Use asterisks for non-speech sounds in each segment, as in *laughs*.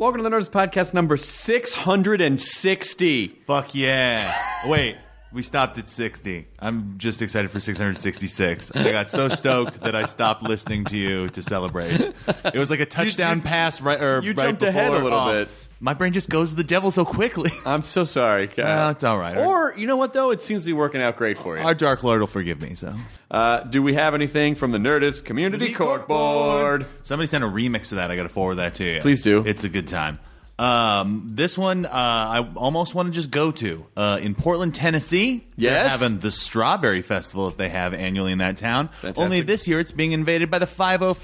Welcome to the Nerdist Podcast number 660. Fuck yeah. Wait, we stopped at 60. I'm just excited for 666. I got so stoked that I stopped listening to you to celebrate. It was like a touchdown pass right or you right jumped ahead a little oh, bit. My brain just goes to the devil so quickly. *laughs* I'm so sorry, Kyle. Well, it's all right. Or, you know what, though? It seems to be working out great for you. Our Dark Lord will forgive me, so. Uh, do we have anything from the Nerdist Community Corkboard? Somebody sent a remix of that. I got to forward that to you. Please do. It's a good time. Um, this one, uh, I almost want to just go to uh, in Portland, Tennessee. Yes? they're having the Strawberry Festival that they have annually in that town. Fantastic. Only this year, it's being invaded by the 501st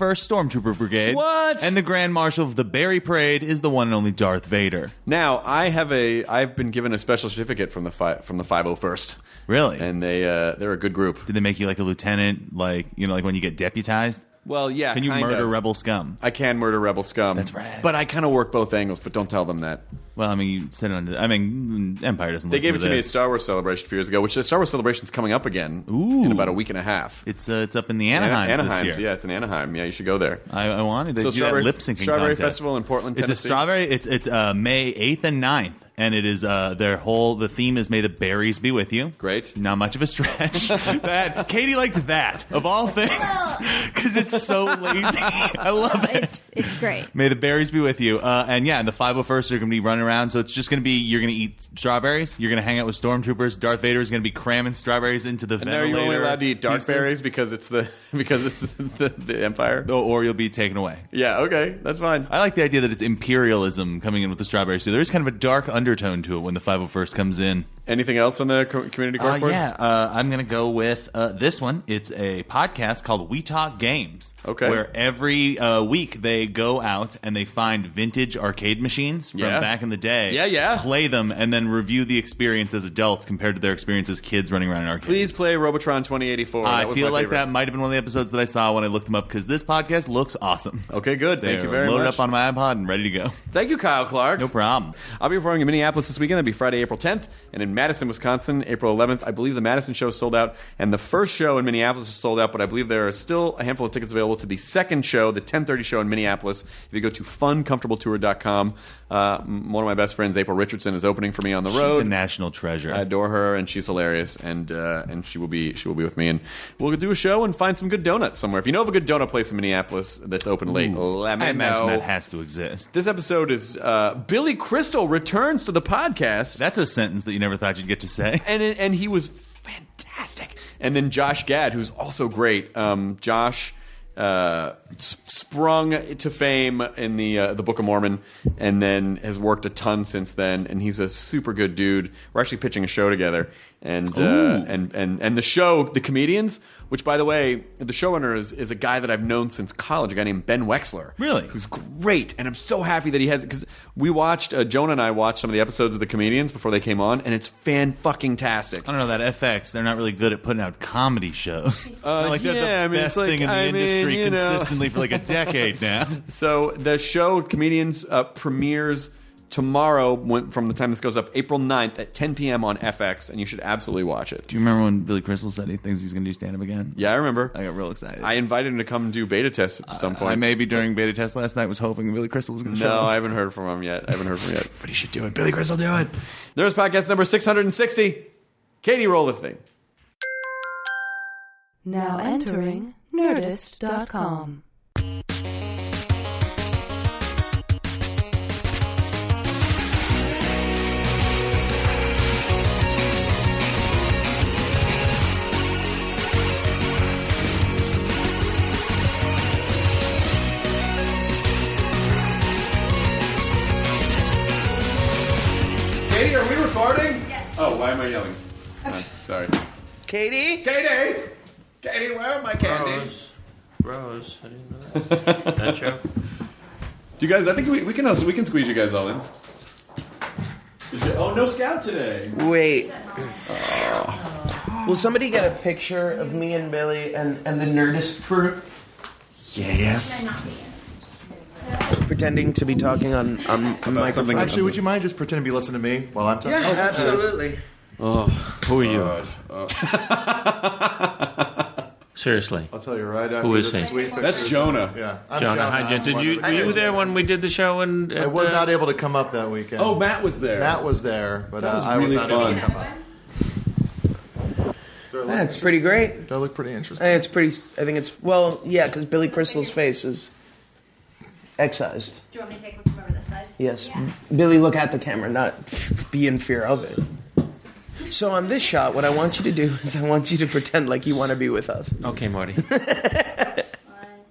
Stormtrooper Brigade. What? And the Grand Marshal of the Berry Parade is the one and only Darth Vader. Now, I have a. I've been given a special certificate from the fi- from the 501st, Really? and they uh, they're a good group. Did they make you like a lieutenant, like you know, like when you get deputized? Well, yeah. Can you kind murder of. rebel scum? I can murder rebel scum. That's right. But I kind of work both angles. But don't tell them that. Well, I mean, you said it on. I mean, Empire doesn't. They gave it to me at. Star Wars Celebration a few years ago, which the Star Wars Celebration's coming up again Ooh. in about a week and a half. It's uh, it's up in the Anaheim Anaheim's, year. yeah, it's in Anaheim. Yeah, you should go there. I, I wanted to So do Strawberry- that lip syncing Strawberry contest. Festival in Portland, It's a strawberry. It's it's uh, May eighth and 9th. And it is uh, their whole. The theme is "May the berries be with you." Great. Not much of a stretch. *laughs* that Katie liked that of all things because it's so *laughs* lazy. I love it. It's it's great. May the berries be with you. Uh, and yeah, and the 501st are going to be running around. So it's just going to be you're going to eat strawberries. You're going to hang out with stormtroopers. Darth Vader is going to be cramming strawberries into the And now you're only allowed to eat dark pieces. berries because it's the *laughs* because it's the, the Empire. Or- or you'll be taken away. Yeah, okay, that's fine. I like the idea that it's imperialism coming in with the strawberries too. There is kind of a dark undertone to it when the 501st comes in. Anything else on the co- community Uh, yeah, uh, I'm going to go with uh, this one. It's a podcast called We Talk Games. Okay. Where every uh, week they go out and they find vintage arcade machines from Yeah. back in the day. Yeah, yeah. Play them and then review the experience as adults compared to their experience as kids running around in arcades. Please play Robotron 2084. I feel like favorite. that might have been one of the episodes that I saw when I looked them up because this podcast looks awesome. Okay, good. Thank you very loaded much. Loaded up on my iPod and ready to go. Thank you, Kyle Clark. No problem. I'll be performing in Minneapolis this weekend. That'll be Friday, April 10th, and in Madison, Wisconsin, April 11th. I believe the Madison show sold out, and the first show in Minneapolis is sold out. But I believe there are still a handful of tickets available to the second show, the 10:30 show in Minneapolis. If you go to funcomfortabletour.com, uh, one of my best friends, April Richardson, is opening for me on the She's a road. national treasure. I adore her, and she's hilarious, and uh, and she will be she will be with me, and we'll do a show and find some good donuts somewhere. If you know of a good donut place in Minneapolis that's open late, let me I imagine know. that has to exist. This episode is uh, Billy Crystal returns to the podcast, That's a sentence that you never thought you'd get to say. and it- and he was fantastic. And then Josh Gad, who's also great. Um, Josh uh, s- sprung to fame in the uh, the Book of Mormon, and then has worked a ton since then. And he's a super good dude. We're actually pitching a show together, and uh, and and and the show, the comedians. Which, by the way, the showrunner is, is a guy that I've known since college, a guy named Ben Wexler. Really? Who's great. And I'm so happy that he has because we watched, uh, Jonah and I watched some of the episodes of the comedians before they came on, and it's fan fucking tastic. I don't know that FX. They're not really good at putting out comedy shows. *laughs* Not like they're Uh, yeah, the I mean, best like- thing in the I mean, industry know. consistently for like a *laughs* decade now. So the show Comedians uh, premieres tomorrow when, from the time this goes up, April 9th at 10 p.m. on FX, and you should absolutely watch it. Do you remember when Billy Crystal said he thinks he's going to do stand up again? Yeah, I remember. I got real excited. I invited him to come do beta tests at some point. I maybe during beta test last night was hoping Billy Crystal was going to show No, up. I haven't heard from him yet. I haven't heard from him yet. *laughs* But he should do it. Billy Crystal, do it. There's podcast number 660. Katie, roll the thing. Now entering Nerdist.com. Oh, why am I yelling? Uh, *laughs* sorry. Katie? Katie! Katie, where are my candies? Rose. Rose. I didn't know that. *laughs* that joke. Do you guys? I think we, we can also, we can squeeze you guys all in. Is it- Oh, no scout today. Wait. Will somebody get a picture of me and Billy and, and the Nerdist crew? Yes. Pretending to be talking on, on a microphone. something- Actually, would you mind just pretending to be listening to me while I'm talking? Yeah, absolutely. Oh, Who are you? *laughs* Seriously. I'll tell you right after Who is this he? sweet picture. That's Jonah. Yeah, I'm Jonah, hi, I'm Jen. Did one you of the were you guys. there when we did the show? And I was not able to come up that weekend. Oh, Matt was there. Matt was there, but That was uh, I was really not fun. able to come up. Do I look That's pretty great. interesting? Do I look pretty interesting? It's pretty. I think it's well, yeah, because Billy Crystal's face is excised. Do you want me to take one from over this side? Yes, Yeah. Billy, look at the camera, not be in fear of it. So on this shot, what I want you to do is I want you to pretend like you want to be with us. Okay, Marty. *laughs* One,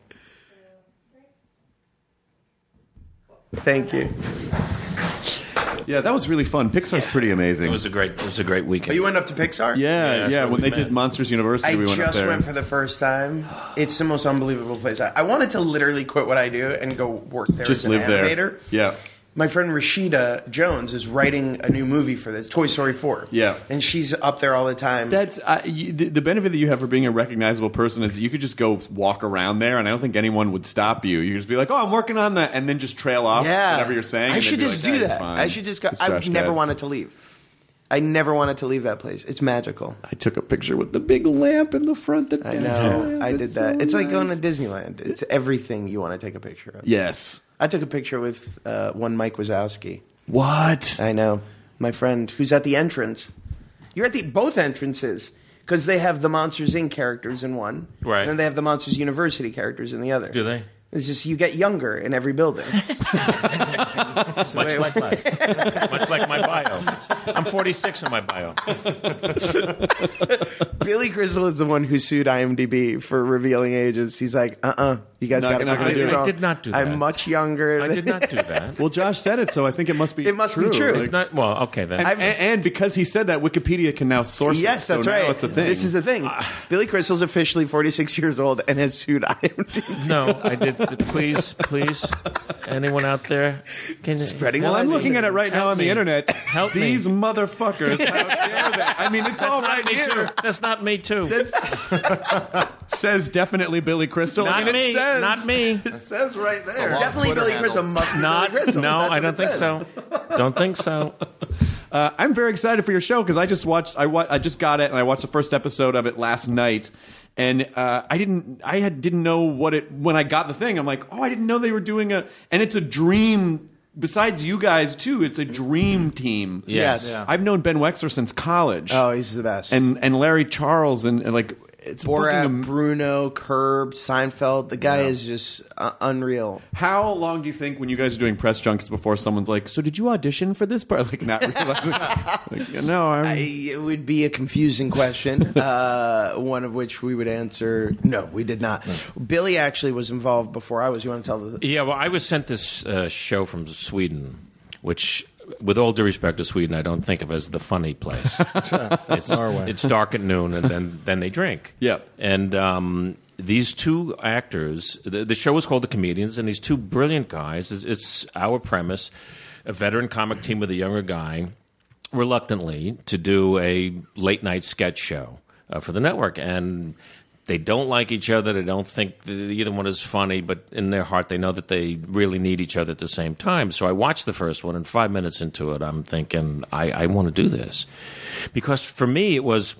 two, three. Thank you. Yeah, that was really fun. Pixar's pretty amazing. It was a great. It was a great weekend. Oh, you went up to Pixar? yeah, Yeah, yeah. that's where When we they met. did Monsters University, I we went up just there. went for the first time. It's the most unbelievable place. I, I wanted to literally quit what I do and go work there Just as an live there. animator. Yeah. My friend Rashida Jones is writing a new movie for this, Toy Story 4. Yeah. And she's up there all the time. That's uh, you, the, the benefit that you have for being a recognizable person is that you could just go walk around there, and I don't think anyone would stop you. You could just be like, "Oh, I'm working on that," and then just trail off yeah. whatever you're saying. I should just like, do "That. I should just go. It's I never guy. wanted to leave. I never wanted to leave that place. It's magical. I took a picture with the big lamp in the front. That I know. I did that. so it's like going to. Disneyland. It's everything you want to take a picture of. Yes. I took a picture with uh, one Mike Wazowski. What? I know. My friend who's at the entrance. You're at the both entrances because they have the Monsters Inc. characters in one. Right. And then they have the Monsters University characters in the other. Do they? It's just you get younger in every building. *laughs* Much like mine. Much like my bio. I'm 46 in my bio. *laughs* Billy Crystal is the one who sued IMDb for revealing ages. He's like, uh uh you guys Not- got not gonna do it. I did not do that. I'm much younger. I did not do that. Well, Josh said it, so I think it must be. It must be true. true. Like- Not, well, okay then. and, and, and because he said that, Wikipedia can now source it. Yes, so that's now right. It's a thing. This is the thing. Ah. Billy Crystal's officially 46 years old and has sued IMDb. no, I did. Please, please, anyone out there? Can Spreading Well, I'm looking at it right now Help on the me. internet. Help me. These motherfuckers. How *laughs* dare they? I mean, it's That's all not me here. too. That's not me too. *laughs* Says definitely Billy Crystal. Not I mean, me. It says, Not me. *laughs* It says right there. long Definitely Twitter Billy handle. Crystal must be Not. Billy Crystal. No, That's I what don't it think says. so. *laughs* Don't think so. Uh, I'm very excited for your show because I just watched. I wa- I just got it and I watched the first episode of it last night. And uh, I didn't. I had, didn't know what it when I got the thing. I'm like, oh, I didn't know they were doing a. And it's a dream. Besides you guys too, it's a dream team. Yes. Yeah. I've known Ben Wexler since college. Oh, he's the best. and and Larry Charles and, and like it's Borat, am- Bruno, Curb, Seinfeld. The guy is just uh, unreal. How long do you think when you guys are doing press junks before someone's like, "So did you audition for this part?" *laughs* Like not realizing, like, no, I'm, I, it would be a confusing question, *laughs* uh, one of which we would answer, no, we did not. Billy actually was involved before I was. You want to tell the. Yeah, well, I was sent this uh, show from Sweden, which, with all due respect to Sweden, I don't think of as the funny place. *laughs* it's, it's dark at noon, and then, then they drink. Yeah. And um, these two actors, the, the show was called The Comedians, and these two brilliant guys, it's, it's our premise, a veteran comic team with a younger guy, reluctantly, to do a late night sketch show uh, for the network. And they don't like each other. They don't think either one is funny, but in their heart, they know that they really need each other at the same time. So I watched the first one, and five minutes into it, I'm thinking, I, I want to do this. Because for me, it was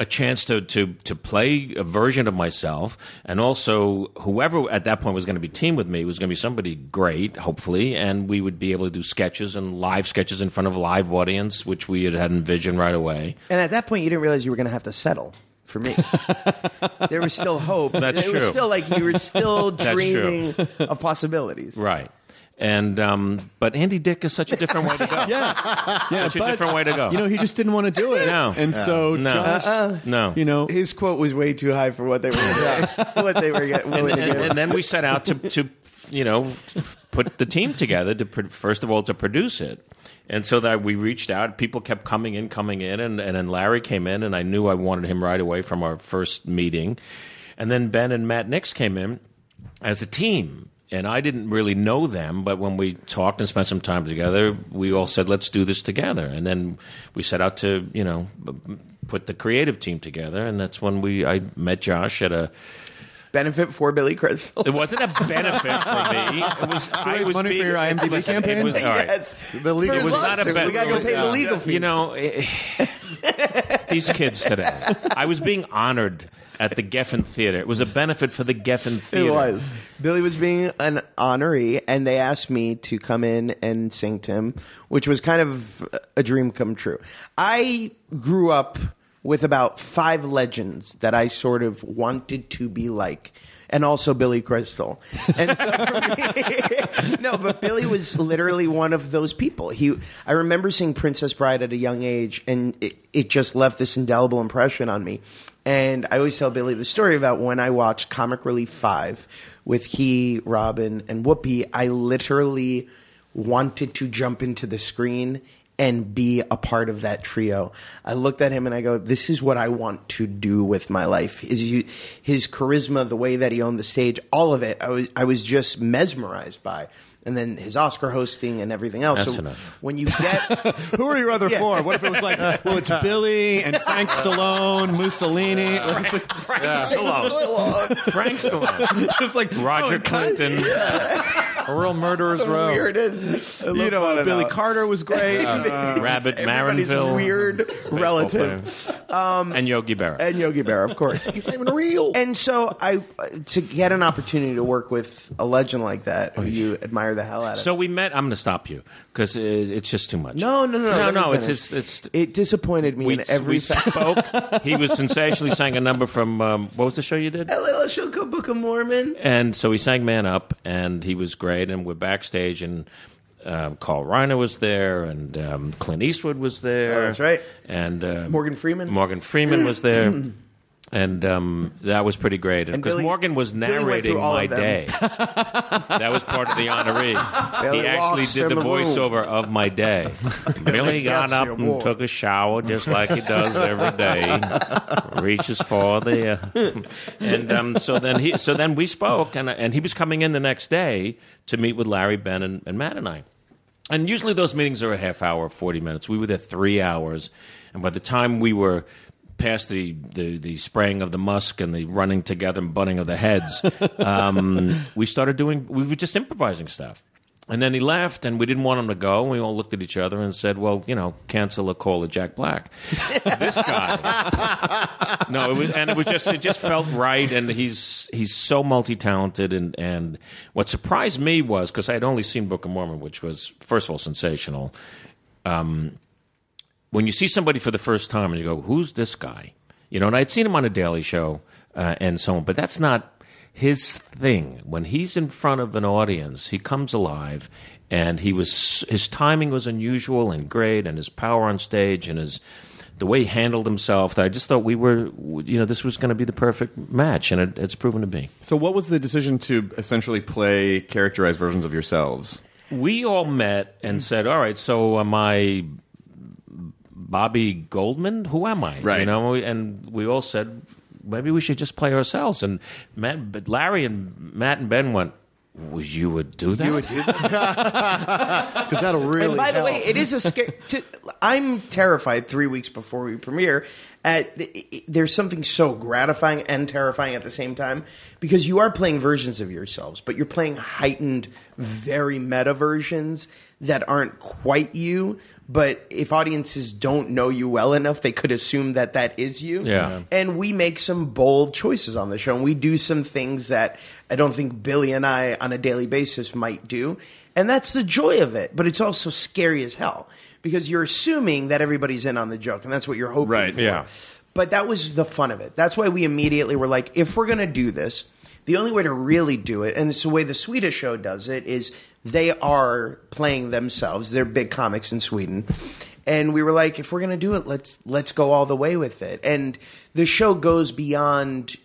a chance to, to to play a version of myself, and also whoever at that point was going to be team with me was going to be somebody great, hopefully, and we would be able to do sketches and live sketches in front of a live audience, which we had, had envisioned right away. And at that point, you didn't realize you were going to have to settle for me. there was still hope. That's it was true. still like you were still dreaming of possibilities. Right. And um, but Andy Dick is such a different way to go. *laughs* yeah, yeah, Such a but, different way to go. You know, he just didn't want to do it. No. and so No. Josh, no. you know, His quote was way too high for what they were *laughs* what they were get, and, willing to and, give. and then we set out to, to you know put the team together to pro- first of all to produce it and so that we reached out people kept coming in coming in and, and then larry came in and i knew i wanted him right away from our first meeting and then ben and matt nix came in as a team and I didn't really know them, but when we talked and spent some time together, we all said, "Let's do this together." And then we set out to, you know, put the creative team together, and that's when we I met Josh at a Benefit for Billy Crystal. it wasn't a benefit for me. *laughs* It was I raise was money for your IMDb listen, campaign? It was, all right. Yes. The legal For It was not a lawsuit. bet- We got to go pay the legal fees. You know, *laughs* these kids today. I was being honored at the Geffen Theater. It was a benefit for the Geffen Theater. It was. Billy was being an honoree, and they asked me to come in and sing to him, which was kind of a dream come true. I grew up with about five legends that I sort of wanted to be like. And also Billy Crystal. And so for me, *laughs* no, but Billy was literally one of those people. He, I remember seeing Princess Bride at a young age, and it, it just left this indelible impression on me. And I always tell Billy the story about when I watched Comic Relief 5 with he, Robin, and Whoopi. I literally wanted to jump into the screen and be a part of that trio. I looked at him and I go, "This is what I want to do with my life." His his charisma, the way that he owned the stage, all of it, I was I was just mesmerized by. And then his Oscar hosting and everything else. That's so enough. when you get *laughs* Who are your other Yeah. four? What if it was like, well, it's *laughs* Billy and Frank Stallone, Mussolini, or it's like Frank Stallone. Frank Stallone, It's like Roger oh, Clinton. A real murderer's *laughs* row. weird is, You know, uh, Billy Carter was great. *laughs* Rabbit everybody's Maranville, weird relative. player. and Yogi Berra. and Yogi Berra, of course. *laughs* He's not even real. And so I to get an opportunity to work with a legend like that who you admire the hell out of. so we met. I'm going to stop you because it's just too much. no, no, no, no, let me no. It's finish. just it's. it disappointed me we, in every we fa- spoke. He was sensationally sang a number from um, what was the show you did? a little show called Book of Mormon. And so he sang "Man Up," and he was great. And we're backstage, and um, Carl Reiner was there, and um, Clint Eastwood was there. Oh, that's right. And uh, Morgan Freeman. Morgan Freeman was there. *clears throat* And um, that was pretty great because Morgan was narrating my day. *laughs* that was part of the honoree. Billy he actually walks did the in the room. voiceover of my day. *laughs* Billy got gets up and took a shower just like he does every day. *laughs* Reaches for the, uh, and um, so then he, so then we spoke, and and he was coming in the next day to meet with Larry, Ben, and, and Matt and I. And usually those meetings are a half hour, forty minutes. We were there three hours, and by the time we were past the, the, the spraying of the musk and the running together and butting of the heads, *laughs* um, we started doing. We were just improvising stuff. And then he left, and we didn't want him to go. We all looked at each other and said, "Well, you know, cancel a call of Jack Black." *laughs* this guy. No, it was, and it was just it just felt right. And he's he's so multi talented. And and what surprised me was because I had only seen Book of Mormon, which was first of all sensational. Um, when you see somebody for the first time and you go, "Who's this guy?" You know, and I'd seen him on a Daily Show uh, and so on, but that's not his thing. When he's in front of an audience, he comes alive, and he was his timing was unusual and great, and his power on stage and his the way he handled himself. That I just thought we were, you know, this was going to be the perfect match, and it, it's proven to be. So, what was the decision to essentially play characterized versions of yourselves? we all met and said, "All right, so am I Bobby Goldman? Who am I?" Right. You know, and we all said, "Maybe we should just play ourselves." And Matt, but Larry and Matt and Ben went, "Would you would do that?" You would do that? *laughs* Because that'll really And by the help. way, it is a scare. To, I'm terrified. Three weeks before we premiere, at there's something so gratifying and terrifying at the same time because you are playing versions of yourselves, but you're playing heightened, very meta versions that aren't quite you. But if audiences don't know you well enough, they could assume that that is you. Yeah. And we make some bold choices on the show, and we do some things that I don't think Billy and I on a daily basis might do. And that's the joy of it. But it's also scary as hell because you're assuming that everybody's in on the joke, and that's what you're hoping Right, for. yeah. But that was the fun of it. That's why we immediately were like, if we're going to do this, the only way to really do it, and it's the way the Swedish show does it, is they are playing themselves. They're big comics in Sweden. And we were like, if we're going to do it, let's let's go all the way with it. And the show goes beyond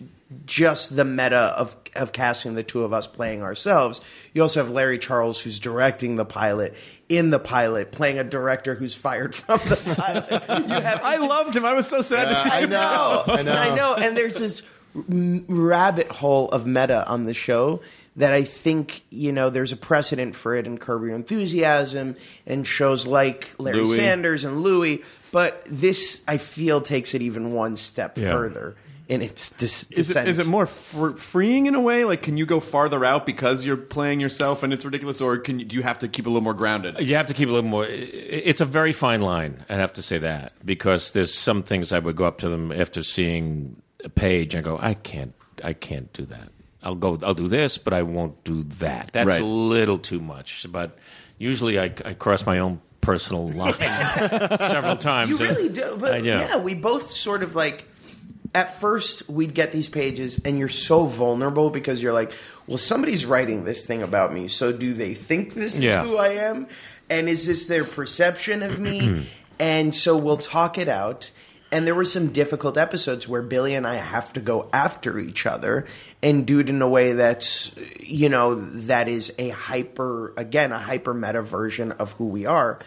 just the meta of of casting the two of us playing ourselves. You also have Larry Charles who's directing the pilot in the pilot, playing a director who's fired from the pilot. *laughs* You have *laughs* I loved him. I was so sad to see I him go. know, I know. I know. And there's this rabbit hole of meta on the show that I think you know there's a precedent for it in Curb Your Enthusiasm and shows like Larry Louis. Sanders and Louis. But this, I feel, takes it even one step Yeah. further in its dis- Is it, descent. is it more fr- freeing in a way? Like, can you go farther out because you're playing yourself and it's ridiculous, or can you, do you have to keep a little more grounded? You have to keep a little more. It's a very fine line. I have to say that because there's some things I would go up to them after seeing a page. and go, I can't, I can't do that. I'll go, I'll do this, but I won't do that. That's Right. a little too much. But usually, I, I cross my own personal *laughs* line several times. You really do. But I know. yeah, we both sort of like. At first, we'd get these pages, and you're so vulnerable because you're like, "Well, somebody's writing this thing about me, so do they think this is who I am? And is this their perception of me?" *clears throat* and so we'll talk it out. And there were some difficult episodes where Billy and I have to go after each other and do it in a way that's, you know, that is a hyper, again, a hyper meta version of who we are.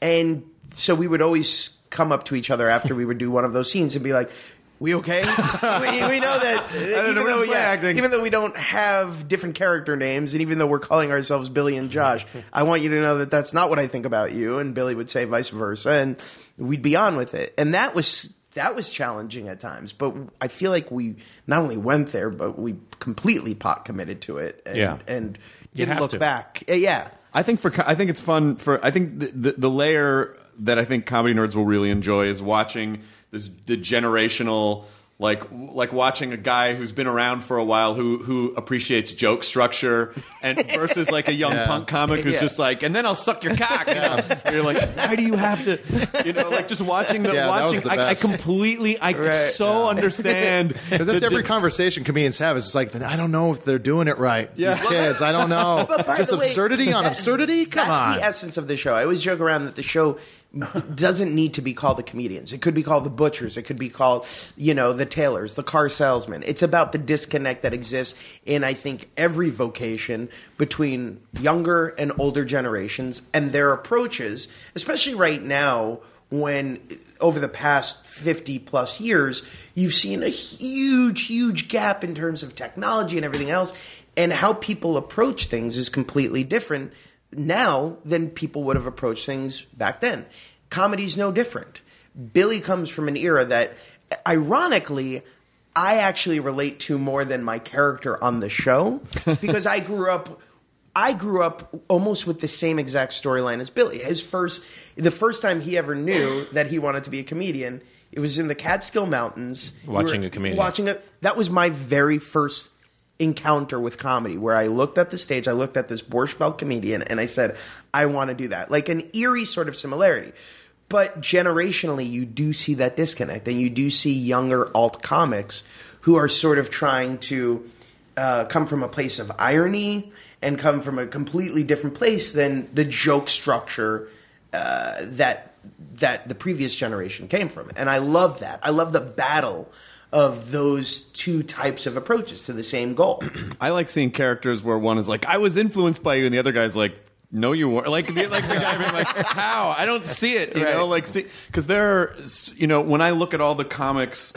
And so we would always come up to each other after we would do one of those scenes and be like, we okay? *laughs* we, we know that uh, know, even we're though yeah, even though we don't have different character names, and even though we're calling ourselves Billy and Josh, I want you to know that that's not what I think about you. And Billy would say vice versa, and we'd be on with it. And that was that was challenging at times, but I feel like we not only went there, but we completely pot committed to it, and, Yeah. and didn't have look to. back. Uh, Yeah, I think for I think it's fun for I think the, the, the layer that I think comedy nerds will really enjoy is watching this the generational like like watching a guy who's been around for a while who who appreciates joke structure and *laughs* versus like a young punk comic who's Yeah. just like and then I'll suck your cock. You know? And You're like why do you have to you know like just watching the *laughs* Yeah, that was watching the I, I completely I Right. so understand *laughs* Because that's the- every the- conversation comedians have. It's like, I don't know if they're doing it right. Yeah. These kids, I don't know. Just the way, absurdity on absurdity? Come that's on. the essence of the show. I always joke around that the show doesn't need to be called the comedians. It could be called the butchers. It could be called, you know, the tailors, the car salesman. It's about the disconnect that exists in, I think, every vocation between younger and older generations and their approaches, especially right now when over the past 50 plus years, you've seen a huge, huge gap in terms of technology and everything else. And how people approach things is completely different now than people would have approached things back then. Comedy's no different. Billy comes from an era that, ironically, I actually relate to more than my character on the show *laughs* because I grew up. I grew up almost with the same exact storyline as Billy. His first, the first time he ever knew that he wanted to be a comedian, it was in the Catskill Mountains. We Watching were a comedian. Watching a. That was my very first encounter with comedy where I looked at the stage, I looked at this Borscht Belt comedian, and I said, I want to do that. Like an eerie sort of similarity. But generationally, you do see that disconnect, and you do see younger alt comics who are sort of trying to uh, come from a place of irony and come from a completely different place than the joke structure uh, that that the previous generation came from. And I love that. I love the battle of those two types of approaches to the same goal. *clears throat* I like seeing characters where one is like, "I was influenced by you," and the other guy's like, "No, you weren't." Like, the, like the guy being like, *laughs* "How? I don't see it." You know, like, see, because there, are, you know, when I look at all the comics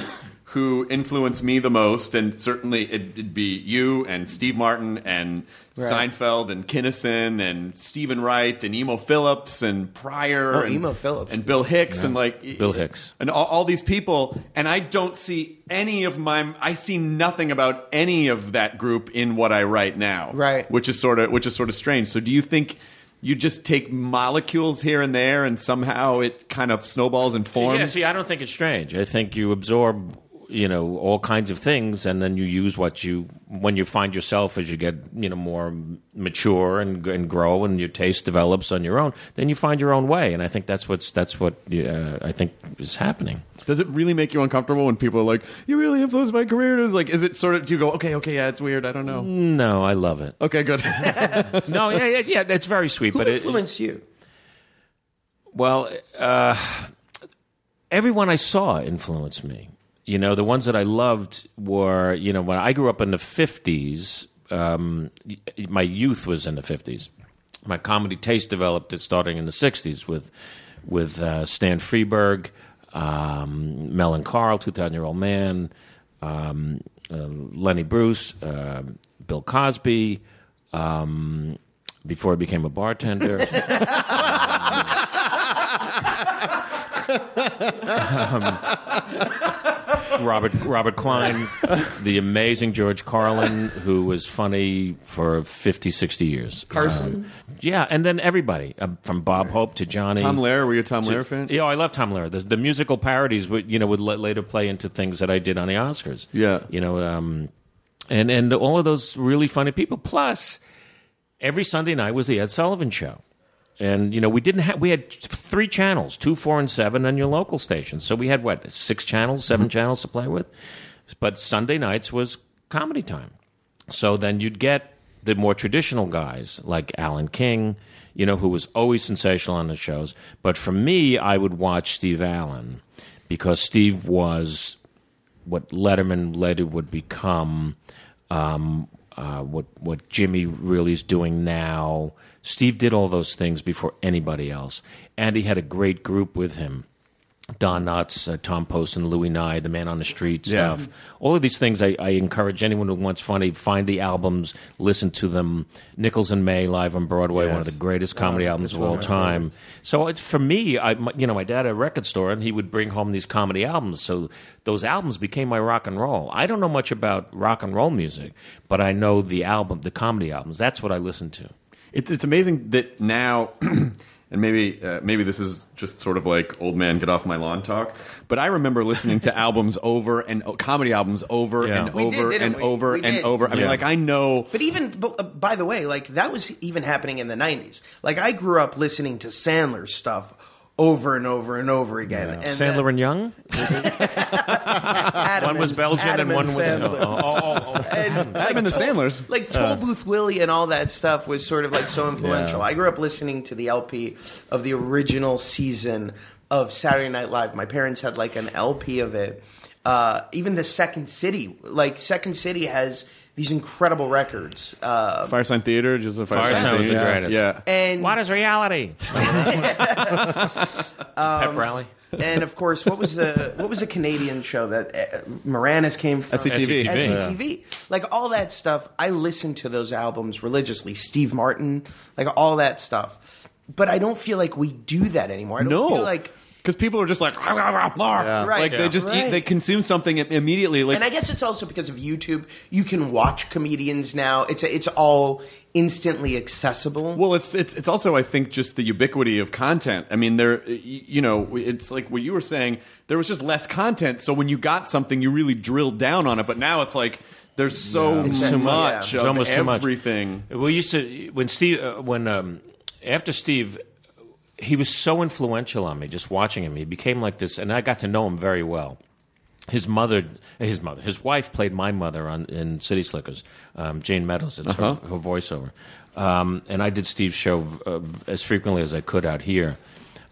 who influence me the most, and certainly it, it'd be you and Steve Martin and Right. Seinfeld and Kinison and Stephen Wright and Emo Phillips and Pryor Oh, and, Emo Phillips. and Bill Hicks and like Bill Hicks. and all, all these people, and I don't see any of my. I see nothing about any of that group in what I write now, Right. Which is sort of which is sort of strange. So, do you think you just take molecules here and there, and somehow it kind of snowballs and forms? Yeah, see, I don't think it's strange. I think you absorb, you know, all kinds of things, and then you use what you when you find yourself as you get, you know, more mature and and grow, and your taste develops on your own. Then you find your own way, and I think that's what's that's what uh, I think is happening. Does it really make you uncomfortable when people are like, "You really influenced my career"? Is like, is it sort of? Do you go, "Okay, okay, yeah, it's weird. I don't know." No, I love it. Okay, good. *laughs* No, yeah, yeah, yeah it's very sweet, Who but it, influenced you? Well, uh, everyone I saw influenced me. You know, the ones that I loved were, you know, when I grew up in the 50s, um, my youth was in the 50s. My comedy taste developed it starting in the 60s with, with uh, Stan Freberg, um, Mel and Carl, 2,000 Year Old Man, um, uh, Lenny Bruce, uh, Bill Cosby, um, before I became a bartender. *laughs* *laughs* Robert Robert Klein, *laughs* the amazing George Carlin, who was funny for 50, 60 years. Carson? Um, yeah, and then everybody um, from Bob Hope to Johnny. Tom Lehrer, were you a Tom to- Lehrer fan? Yeah, I love Tom Lehrer. The, the musical parodies would you know would la- later play into things that I did on the Oscars. Yeah. you know, um, and and all of those really funny people. Plus, every Sunday night was the Ed Sullivan Show. And you know we didn't have we had three channels, two, four, and seven on your local stations. So we had what six channels, 7 Mm-hmm. channels to play with. But Sunday nights was comedy time. So then you'd get the more traditional guys like Alan King, you know, who was always sensational on the shows. But for me, I would watch Steve Allen because Steve was what Letterman later would become, um, uh, what what Jimmy really is doing now. Steve did all those things before anybody else, and he had a great group with him. Don Knotts, uh, Tom Poston, Louis Nye, the Man on the Street Yeah. stuff. All of these things, I, I encourage anyone who wants funny, find the albums, listen to them. Nichols and May live on Broadway, one of the greatest comedy albums of all time. So it's, for me, I, my- you know, my dad had a record store, and he would bring home these comedy albums. So those albums became my rock and roll. I don't know much about rock and roll music, but I know the album, the comedy albums. That's what I listen to. It's it's amazing that now, *clears throat* and maybe uh, maybe this is just sort of like old man get off my lawn talk. But I remember listening to *laughs* albums over and comedy albums over Yeah. and We over didn't and we? over We and did. over. I mean, Yeah. like I know. But even, b- uh, by the way, like that was even happening in the '90s. Like I grew up listening to Sandler's stuff over and over and over again. And Sandler and Young? Adam *laughs* One was Belgian Adam and one was. Sandler. Oh, oh, oh, oh. And, Adam and the Sandlers. like Toll Booth Willie and all that stuff was sort of like so influential. Yeah. I grew up listening to the LP of the original season of Saturday Night Live. My parents had like an LP of it. Uh, even the Second City, like Second City, has these incredible records. Uh, Firesign Theater, just a Firesign, Firesign was the Theater. greatest. Yeah. and What is reality? *laughs* Pep rally. and of course, what was the what was the Canadian show that uh, Moranis came from? SCTV. SCTV. Like all that stuff, I listened to those albums religiously. Steve Martin, like all that stuff. But I don't feel like we do that anymore. I don't No, feel like because people are just like, "Rah, rah, rah, rah." Right. like they Yeah. just eat, Right. they consume something immediately. Like and I guess it's also because of YouTube. You can watch comedians now. It's it's all instantly accessible. Well, it's it's it's also I think just the ubiquity of content. I mean, there y- you know, it's like what you were saying. There was just less content, so when you got something, you really drilled down on it. But now it's like there's so Exactly. much Yeah. of It's almost too much. everything. We used to when Steve uh, when um, after Steve, he was so influential on me. Just watching him, he became like this, and I got to know him very well. His mother, his mother, his wife played my mother on in City Slickers, um, Jayne Meadows. It's her, her voiceover, um, and I did Steve's show uh, as frequently as I could out here.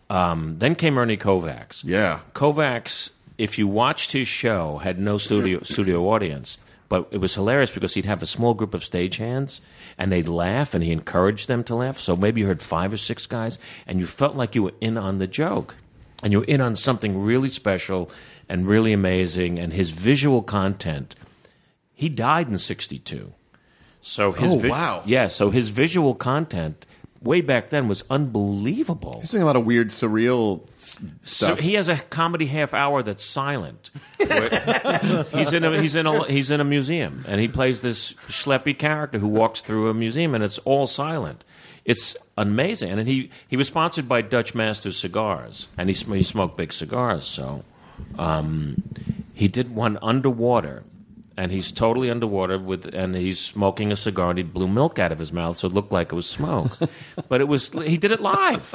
Um, then came Ernie Kovacs. Yeah. Kovacs, if you watched his show, had no studio studio audience, but it was hilarious because he'd have a small group of stagehands and they'd laugh and he encouraged them to laugh. So maybe you heard five or six guys and you felt like you were in on the joke and you were in on something really special and really amazing. And his visual content, he died in '62. So his Oh, vi- wow. yeah. So his visual content way back then was unbelievable. He's doing a lot of weird, surreal s- So stuff. he has a comedy half hour that's silent. *laughs* He's in a he's in a he's in a museum and he plays this schleppy character who walks through a museum and it's all silent. It's amazing, and he he was sponsored by Dutch Masters cigars, and he sm- he smoked big cigars. So um, he did one underwater. And he's totally underwater with, and he's smoking a cigar, and he blew milk out of his mouth, so it looked like it was smoke. *laughs* but it was he did it live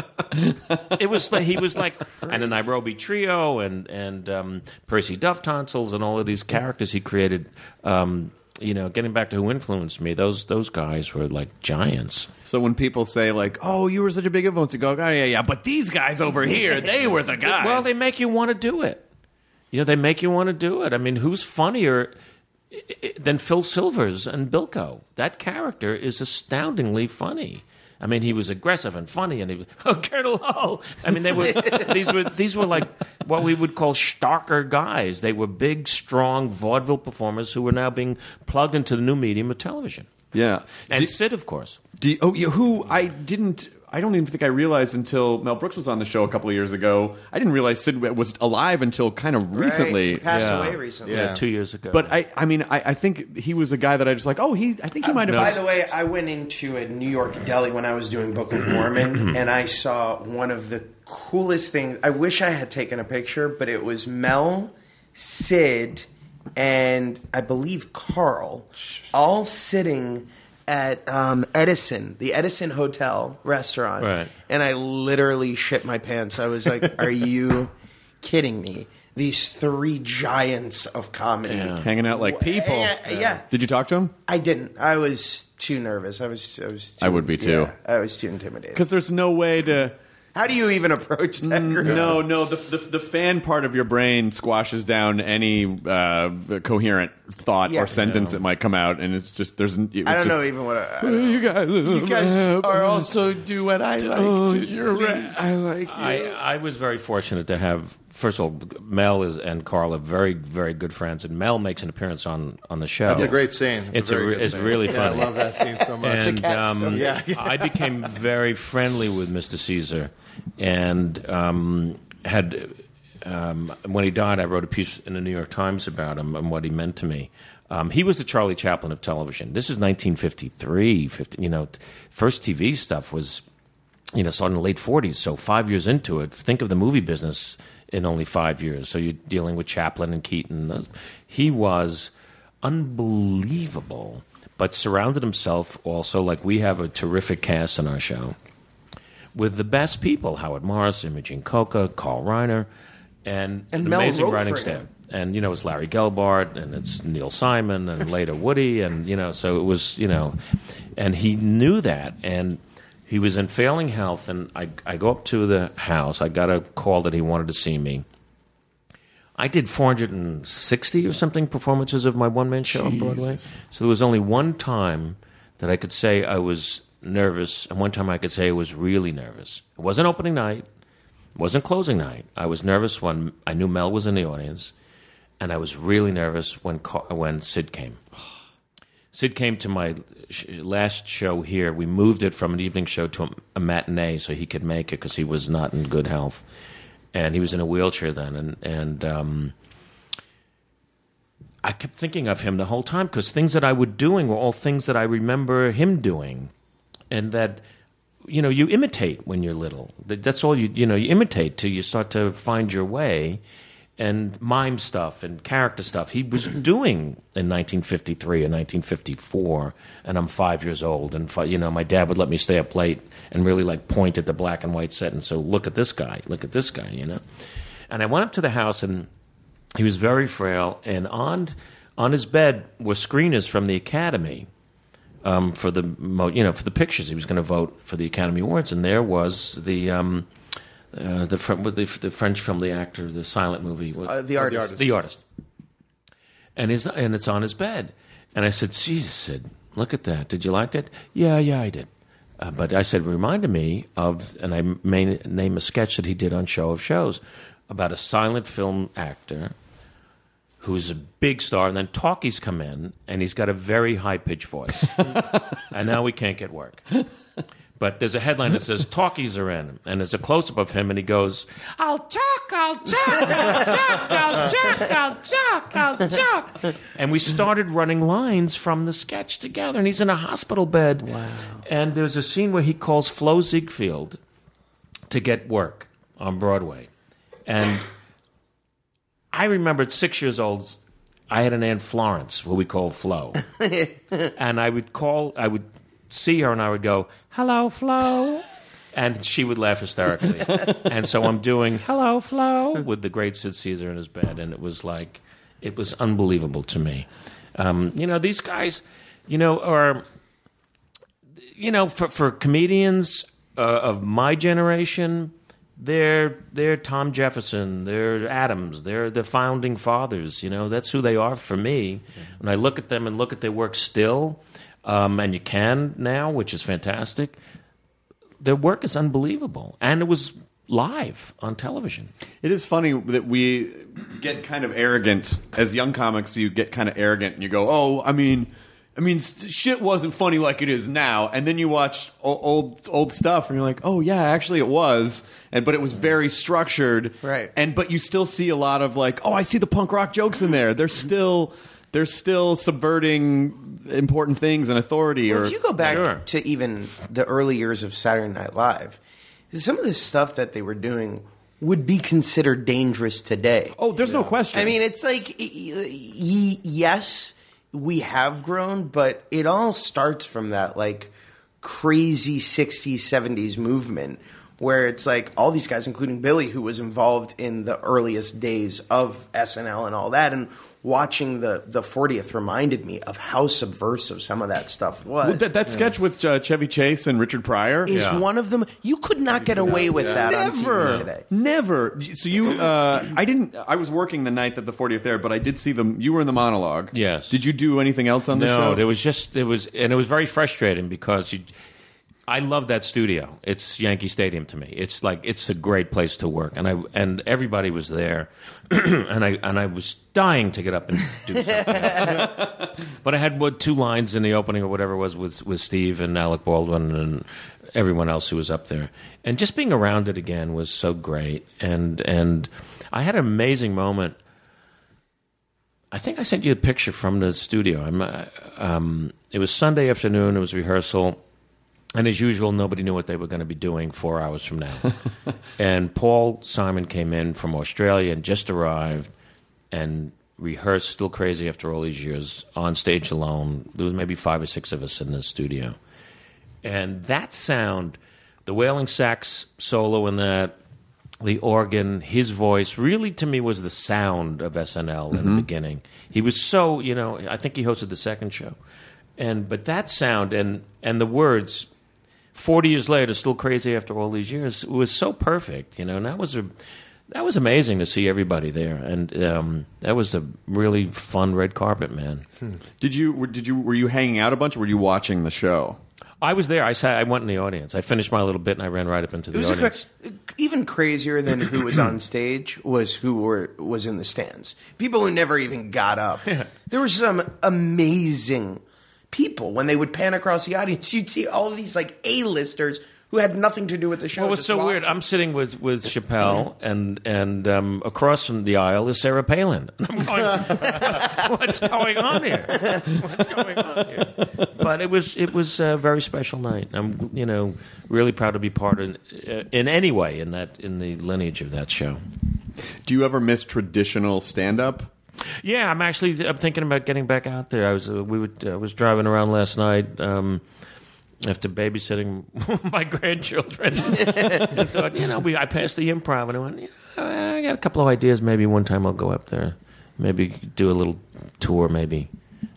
it was like he was like and the Nairobi Trio and and um, Percy Dovetonsils and all of these characters he created. Um, you know, getting back to who influenced me, those those guys were like giants. so when people say like, "Oh, you were such a big influence," you go, "Oh yeah, yeah," but these guys over here, they *laughs* were the guys. Well, they make you want to do it. You know, they make you want to do it. I mean, who's funnier than Phil Silvers and Bilko? That character is astoundingly funny. I mean, he was aggressive and funny, and he was *laughs* oh Colonel Hull. I mean, they were *laughs* these were these were like what we would call starker guys. They were big, strong vaudeville performers who were now being plugged into the new medium of television. yeah. And Do- Sid, of course. Do oh, yeah, who I didn't. I don't even think I realized until Mel Brooks was on the show a couple of years ago. I didn't realize Sid was alive until kind of recently. Right. Passed Yeah. away recently. Yeah, two years ago. But I, I mean, I, I think he was a guy that I just like. Oh, he. I think he uh, might have. By the way, I went into a New York deli when I was doing Book of Mormon, *clears throat* and I saw one of the coolest things. I wish I had taken a picture, but it was Mel, Sid, and I believe Carl, all sitting at um, Edison, the Edison Hotel restaurant, Right. and I literally shit my pants. I was like, "Are *laughs* you kidding me?" These three giants of comedy. hanging out like people. Yeah, yeah. Did you talk to him? I didn't. I was too nervous. I was. I was. Too, I would be too. yeah, I was too intimidated. Because there's no way to. How do you even approach that group? No, no. The, the the fan part of your brain squashes down any uh, coherent thought Yeah. or sentence that might come out, and it's just there's. It I don't just, know even what. I, I don't. You guys, You guys are also do what I like Oh, to. you're Please. right. I like you. I, I was very fortunate to have. First of all, Mel is and Carl are very, very good friends, and Mel makes an appearance on on the show. That's a great scene. That's It's a a very re- good it's scene. really Yeah, funny. I love that scene so much. and um. Yeah, yeah. I became very friendly with Mr. Caesar, and um, had um, when he died, I wrote a piece in the New York Times about him and what he meant to me. Um, he was the Charlie Chaplin of television. This is 1953. 50, you know, first TV stuff was you know, started in the late 40s. So five years into it, think of the movie business in only five years. So you're dealing with Chaplin and Keaton. He was unbelievable, but surrounded himself also, like we have a terrific cast on our show, with the best people Howard Morris, Imogene Coca, Carl Reiner, and, And an Mel amazing writing staff. And, you know, it's Larry Gelbart and it's Neil Simon and later Woody. And, you know, so it was, you know, and he knew that. And he was in failing health. And I, I go up to the house. I got a call that he wanted to see me. I did 460 or something performances of my one man show on Broadway. So there was only one time that I could say I was nervous, and one time I could say I was really nervous. It wasn't opening night, it wasn't closing night. I was nervous when I knew Mel was in the audience, and I was really nervous when when Sid came. *sighs* Sid came to my last show here. We moved it from an evening show to a, matinee so he could make it because he was not in good health, and he was in a wheelchair then. And and um, I kept thinking of him the whole time because things that I was doing were all things that I remember him doing, and that you know you imitate when you're little. That's all you you know you imitate till you start to find your way. And mime stuff and character stuff. He was *clears throat* doing in 1953 and 1954 and i'm five years old and you know my dad would let me stay up late and really like point at the black and white set and so look at this guy look at this guy you know? And i went up to the house and he was very frail and on on his bed were screeners from the academy um, for the mo- you know for the pictures he was going to vote for the Academy Awards, and there was the um, uh, the, fr- the the French film, the actor, the silent movie, what- Uh, the artist. the artist, and his and it's on his bed, and I said, Jesus, Sid, look at that. Did you like that? Yeah, yeah, I did. Uh, but I said, reminded me of, and I may name a sketch that he did on Show of Shows about a silent film actor who's a big star, and then talkies come in, and he's got a very high pitched voice, *laughs* and now we can't get work. But there's a headline that says talkies are in, and there's a close up of him, and he goes, "I'll talk, I'll talk, I'll talk, I'll talk, I'll talk, I'll talk," and we started running lines from the sketch together, and he's in a hospital bed. Wow! And there's a scene where he calls Flo Ziegfeld to get work on Broadway, and I remember at six years old, I had an aunt Florence, who we called Flo, *laughs* and I would call, I would see her, and I would go, "Hello, Flo," and she would laugh hysterically. *laughs* and so I'm doing "Hello, Flo" with the great Sid Caesar in his bed, and it was like, it was unbelievable to me. Um, you know, these guys, you know, are you know, for for comedians uh, of my generation, they're they're Tom Jefferson, they're Adams, they're the founding fathers. You know, that's who they are for me. When I look at them and look at their work still, um, and you can now, which is fantastic. Their work is unbelievable, and it was live on television. It is funny that we get kind of arrogant as young comics. You get kind of arrogant and you go, "Oh, I mean, I mean, shit wasn't funny like it is now. And then you watch o- old old stuff, and you're like, oh yeah, actually it was. And but it was very structured, Right. And but you still see a lot of like, oh, I see the punk rock jokes in there. They're still they're still subverting important things and authority. Well, or if you go back Sure. to even the early years of Saturday Night Live, some of this stuff that they were doing would be considered dangerous today. oh, there's no question. I mean, it's like, y- y- yes, we have grown, but it all starts from that like crazy 60s, 70s movement where it's like all these guys, including Billy, who was involved in the earliest days of SNL and all that, and watching the, the 40th reminded me of how subversive some of that stuff was. Well, that, that sketch with uh, Chevy Chase and Richard Pryor is Yeah. one of them. You could not get away with that on Never, TV today. never. So you, uh, *clears throat* I didn't. I was working the night that the 40th aired, but I did see them. You were in the monologue. Yes. Did you do anything else on the no, show? there was just it was, and it was very frustrating because you. I love that studio. It's Yankee Stadium to me. It's like it's a great place to work, and I and everybody was there, *clears throat* and I and I was dying to get up and do something. *laughs* but I had what two lines in the opening or whatever it was with with Steve and Alec Baldwin and everyone else who was up there, and just being around it again was so great. And and I had an amazing moment. I think I sent you a picture from the studio. I'm, uh, um, it was Sunday afternoon. It was rehearsal, and as usual, nobody knew what they were going to be doing four hours from now. *laughs* and Paul Simon came in from Australia and just arrived, and rehearsed. Still crazy after all these years on stage alone. There was maybe five or six of us in the studio, and that sound, the wailing sax solo in that, the organ, his voice, really to me was the sound of SNL in the mm-hmm. beginning. He was so, you know, I think he hosted the second show. And but that sound and and the words 40 years later still crazy after all these years It was so perfect, you know. And that was a that was amazing to see everybody there and um, that was a really fun red carpet, man. did you? were- Did you? Were you hanging out a bunch? or Were you watching the show? I was there. I sat I went in the audience. I finished my little bit and I ran right up into It the was a audience. cra- even crazier than who was on *clears throat* stage was who were was in the stands. People who never even got up. *laughs* There were some amazing people when they would pan across the audience. You'd see all of these like A-listers who had nothing to do with the show. Well, it was just so weird. I'm sitting with with Chappelle, and and um, across from the aisle is Sarah Palin. *laughs* I'm going, what's, what's going on here? What's going on here? But it was it was a very special night. I'm you know really proud to be part of uh, in any way in that in the lineage of that show. Do you ever miss traditional stand up? Yeah, I'm actually I'm thinking about getting back out there. I was uh, we would I was driving around last night. Um, after babysitting *laughs* my grandchildren, I *laughs* thought, you know, we I passed the improv and I went, you know, I got a couple of ideas. Maybe one time I'll go up there, maybe do a little tour. Maybe.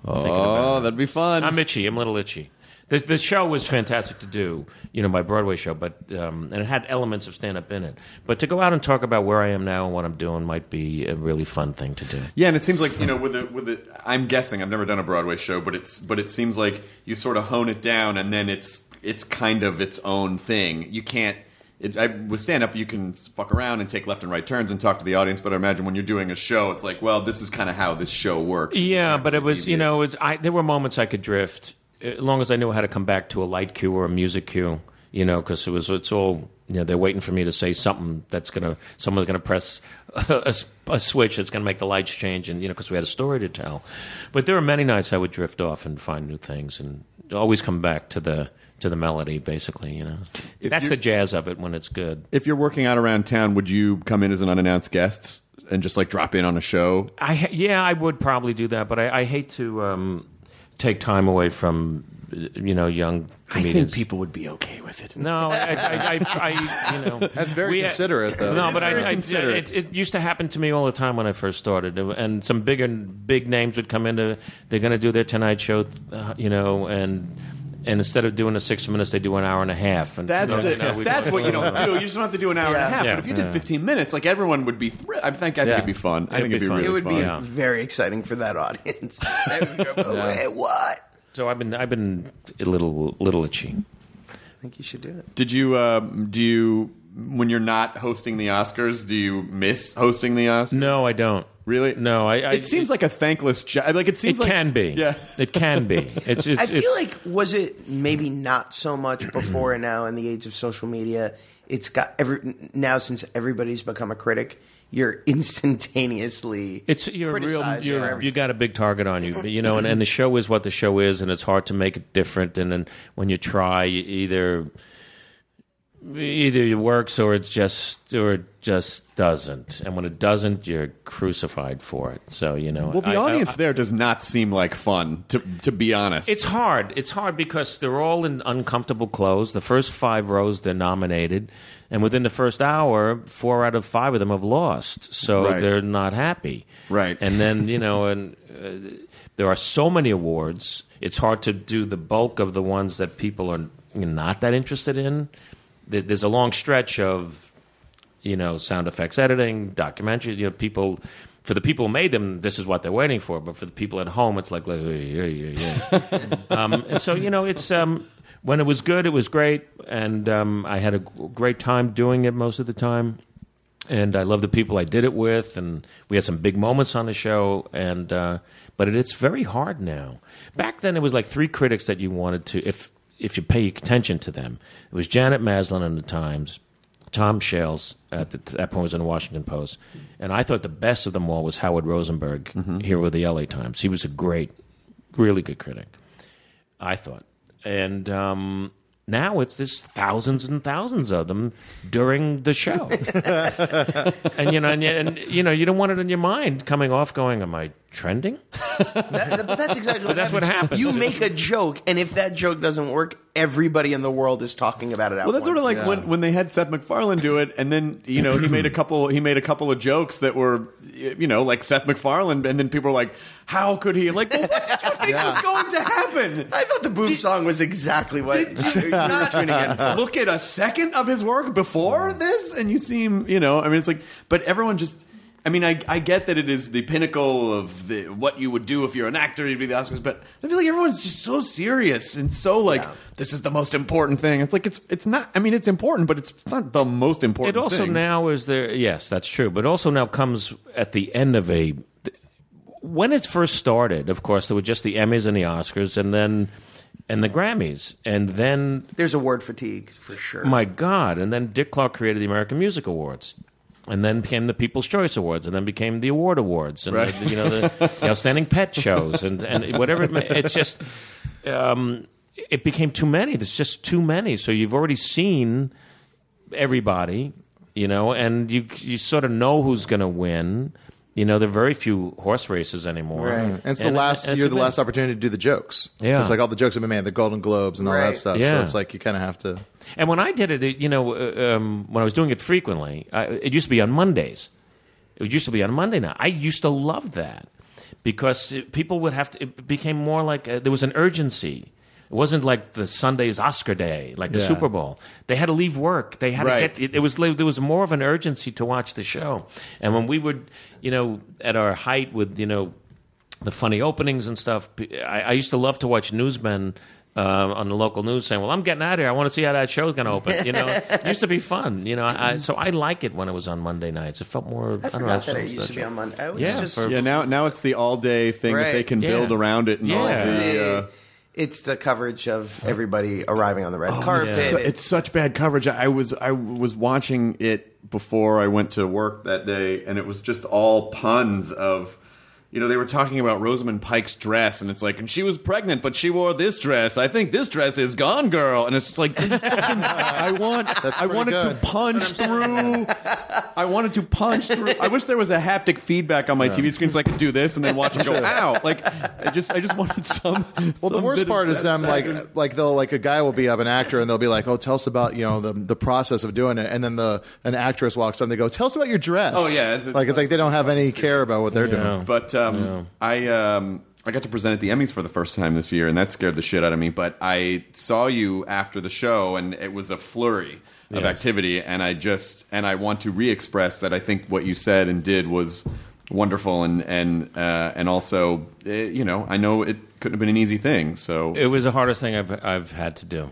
I'm thinking about Oh, that'd be fun. I'm itchy. I'm a little itchy. The, the show was fantastic to do, you know, my Broadway show, but um, and it had elements of stand up in it. But to go out and talk about where I am now and what I'm doing might be a really fun thing to do. Yeah, and it seems like you know, with the with the, I'm guessing I've never done a Broadway show, but it's but it seems like you sort of hone it down, and then it's it's kind of its own thing. You can't. It, I, with stand up, you can fuck around and take left and right turns and talk to the audience. But I imagine when you're doing a show, it's like, well, this is kind of how this show works. Yeah, but it was you deviate. know, it's I there were moments I could drift as long as I knew how to come back to a light cue or a music cue. You know, because it was it's all you know they're waiting for me to say something that's gonna someone's gonna press *laughs* a switch that's gonna make the lights change, and you know because we had a story to tell. But there were many nights I would drift off and find new things, and always come back to the to the melody. Basically, you know, If that's the jazz of it when it's good. If you're working out around town, would you come in as an unannounced guest and just like drop in on a show? I ha- yeah, I would probably do that, but I, I hate to um, take time away from uh, you know young comedians. I think people would be okay with it. No, I, I, I, I, you know, *laughs* That's very we- considerate, though. No, but I, I, considerate. it, it used to happen to me all the time when I first started, and some bigger big names would come into. They're going to do their Tonight Show, uh, you know, and and instead of doing the six minutes, they do an hour and a half. And That's you know, the, you know, that's what you don't do. You just don't have to do an hour and a half. Yeah. but if you Yeah. did 15 minutes, like everyone would be. thrilled. I think I think Yeah. it'd be fun. I It'd think it'd be be fun. really It would fun. be Yeah. very exciting for that audience. *laughs* They would Wait, what? So I've been I've been a little little itchy. I think you should do it. Did you um, do you when you're not hosting the Oscars? Do you miss hosting the Oscars? No, I don't. Really? No, I. I it seems like a thankless job. Like it seems it like can be. Yeah, it can be. It's. it's I feel it's, like was it maybe not so much before and now in the age of social media. It's got every now since everybody's become a critic. You're *laughs* instantaneously. It's you're a real you're, you got a big target on you, you know, and, and the show is what the show is, and it's hard to make it different. And then when you try, you either either it works or it's just or it just doesn't. And when it doesn't, you're crucified for it. So you know, Well, the I- I- audience I- there does not seem like fun. To to be honest, It's hard. It's hard because they're all in uncomfortable clothes. The first five rows they're nominated, and within the first hour, four out of five of them have lost. So Right. they're not happy. Right. And then you know, and uh, there are so many awards. It's hard to do the bulk of the ones that people are not that interested in. There- There's a long stretch of you know, sound effects editing, documentary. You know, people for the people who made them, this is what they're waiting for. But for the people at home, it's like, like yeah, yeah, yeah. *laughs* um, and so you know, it's um, when it was good, it was great, and um, I had a great time doing it most of the time. And I love the people I did it with, and we had some big moments on the show. And uh, but it, it's very hard now. Back then, it was like three critics that you wanted to, if if you pay attention to them. It was Janet Maslin in the Times, Tom Shales at the, that point was in the Washington Post, and I thought the best of them all was Howard Rosenberg here with the L.A. Times. He was a great, really good critic. I thought, and um, now it's there's thousands and thousands of them during the show, *laughs* and you know, and, you- and you know, you don't want it in your mind coming off, going, "Am I trending?" That- but that's exactly *laughs* what that's what happens. You make a joke, and if that joke doesn't work, everybody in the world is talking about it. At Well, that's sort of once. like when, when they had Seth MacFarlane do it, and then you know he made a couple he made a couple of jokes that were you know like Seth MacFarlane, and then people were like, "How could he?" Like, well, what did you think was going to happen? I thought the boom song was exactly what. Did you not look at a second of his work before this, and you seem you know I mean it's like, but everyone just. I mean, I, I get that it is the pinnacle of the, what you would do if you're an actor, you'd be the Oscars, but I feel like everyone's just so serious and so like, Yeah. this is the most important thing. It's like, it's it's not, I mean, it's important, but it's, it's not the most important It also thing. now is there. Yes, that's true. But also now comes at the end of a. When it first started, of course, there were just the Emmys and the Oscars, and then and the Grammys, and then There's a word fatigue for sure. my God, and then Dick Clark created the American Music Awards. And then became the People's Choice Awards, and then became the Award Awards, and Right. the, you know the, the Outstanding Pet shows, and, and whatever. It, may- it's just um, it became too many. There's just too many. So you've already seen everybody, you know, and you you sort of know who's going to win. You know, there are very few horse races anymore. Right. And it's the last and you're the last opportunity to do the jokes. Yeah. It's like all the jokes have been made, the Golden Globes and all Right. that stuff. Yeah. So it's like you kind of have to. And when I did it, it you know, uh, um, when I was doing it frequently, I, it used to be on Mondays. It used to be on Monday night. I used to love that because it, people would have to. It became more like uh there was an urgency. It wasn't like the Sunday's Oscar day, like the Yeah. Super Bowl. They had to leave work. They had Right. to get. It, it was there was more of an urgency to watch the show. And when we were, you know, at our height with you know the funny openings and stuff. I, I used to love to watch newsmen uh, on the local news saying, "Well, I'm getting out of here. I want to see how that show's going to open." You know, *laughs* it used to be fun. You know, I, so I like it when it was on Monday nights. It felt more. I, I don't know. forgot that felt it used to be on Monday. Yeah, just, for- Yeah, now now it's the all day thing that they Right. can build around it and all Yeah. the. Uh, it's the coverage of everybody arriving on the red Oh, carpet. It's, su- it's such bad coverage. I was I was watching it before I went to work that day, and it was just all puns of. You know, they were talking about Rosamund Pike's dress, and it's like, and she was pregnant, but she wore this dress. I think this dress is Gone Girl, and it's just like, I want, *laughs* I pretty wanted to punch through. I wanted to punch through. I wish there was a haptic feedback on my TV screen so I could do this and then watch it go, ow! Like, I just, I just wanted some. Well, the worst part is them like like they'll like a guy will be up an actor and they'll be like, oh, tell us about you know the the process of doing it, and then the an actress walks up and they go, tell us about your dress. Oh, yeah, it's- like it's like they don't have any care about what they're doing. But uh, um, I um, I got to present at the Emmys for the first time this year, and that scared the shit out of me. But I saw you after the show, and it was a flurry of Yes. activity, and I just and I want to re-express that I think what you said and did was wonderful, and and uh, and also eh, you know I know it couldn't have been an easy thing. So It was the hardest thing I've I've had to do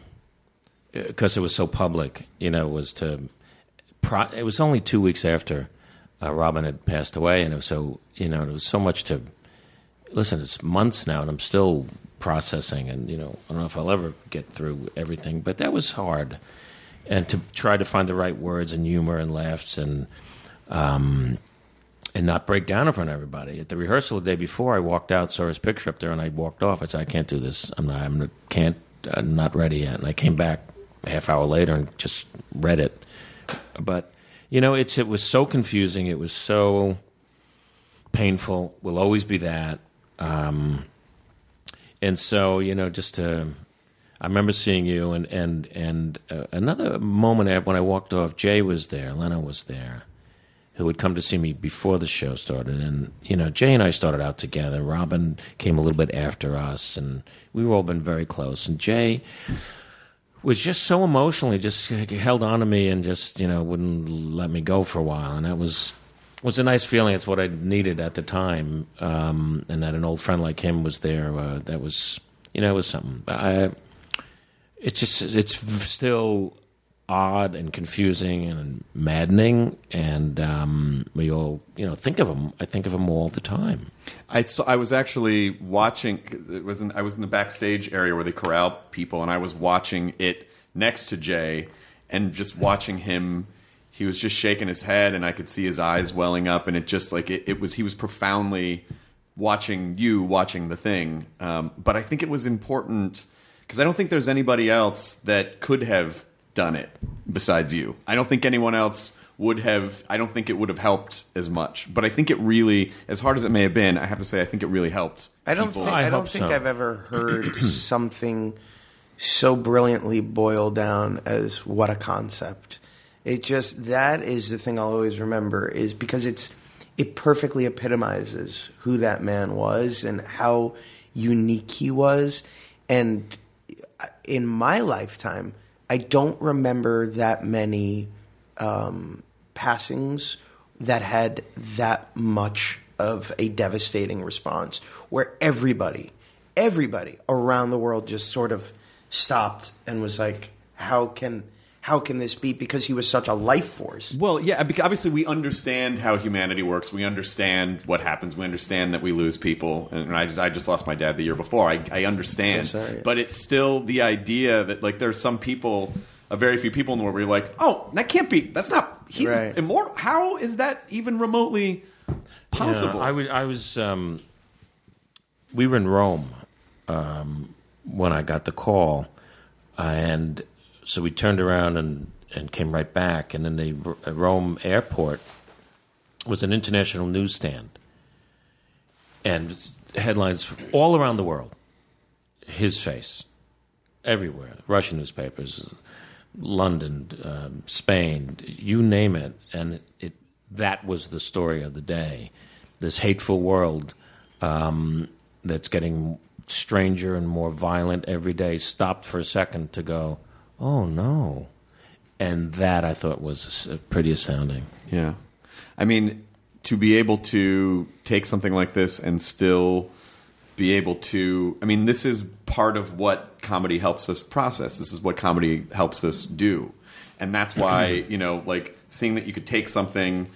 because it was so public. You know, was to. Pro, it was only two weeks after uh, Robin had passed away, and it was so you know there was so much to listen. It's months now, and I'm still processing, and you know I don't know if I'll ever get through everything, but that was hard, and to try to find the right words and humor and laughs and. Um, and not break down in front of everybody. At the rehearsal the day before, I walked out, saw his picture up there, and I walked off. I said, "I can't do this. I'm not. I'm not, can't. I'm not ready yet." And I came back a half hour later and just read it. But you know, it's it was so confusing. It was so painful. Will always be that. Um, and so you know, just to. I remember seeing you, and and and uh, another moment when I walked off, Jay was there, Lena was there, who would come to see me before the show started. And, you know, Jay and I started out together. Robin came a little bit after us, and we've all been very close. And Jay was just so emotionally just held on to me and just, you know, wouldn't let me go for a while. And that was was a nice feeling. It's what I needed at the time. Um, and that an old friend like him was there. Uh, that was, you know, it was something. I, it's just, it's still odd and confusing and maddening, and um, we all, you know, think of him. I think of him all the time. I saw, I was actually watching. It was in, I was in the backstage area where they corral people, and I was watching it next to Jay, and just watching him. He was just shaking his head, and I could see his eyes welling up, and it just like it, it was. He was profoundly watching you watching the thing. Um, but I think it was important because I don't think there's anybody else that could have done it besides you. I don't think anyone else would have I don't think it would have helped as much. But I think it really as hard as it may have been, I have to say I think it really helped. I don't people. think I I, don't think so. I've ever heard *clears throat* something so brilliantly boiled down as what a concept. It just that is the thing I'll always remember is because it's it perfectly epitomizes who that man was and how unique he was and in my lifetime I don't remember that many um, passings that had that much of a devastating response where everybody, everybody around the world just sort of stopped and was like, how can. How can this be? Because he was such a life force. Well, yeah, obviously we understand how humanity works. We understand what happens. We understand that we lose people. And I just, I just lost my dad the year before. I, I understand. So sorry. But it's still the idea that, like, there's some people, a very few people in the world where you're like, oh, that can't be, that's not, he's Right. immortal. How is that even remotely possible? Yeah, I was. I was. Um, we were in Rome um, when I got the call, and so we turned around and and came right back. And then the Rome airport was an international newsstand, and headlines all around the world. His face, everywhere. Russian newspapers, London, um, Spain, you name it, and it that was the story of the day. This hateful world um, that's getting stranger and more violent every day stopped for a second to go, oh no, and that I thought was uh, pretty astounding. Yeah. I mean, to be able to take something like this and still be able to, I mean, this is part of what comedy helps us process. This is what comedy helps us do. And that's why, *clears throat* you know, like seeing that you could take something,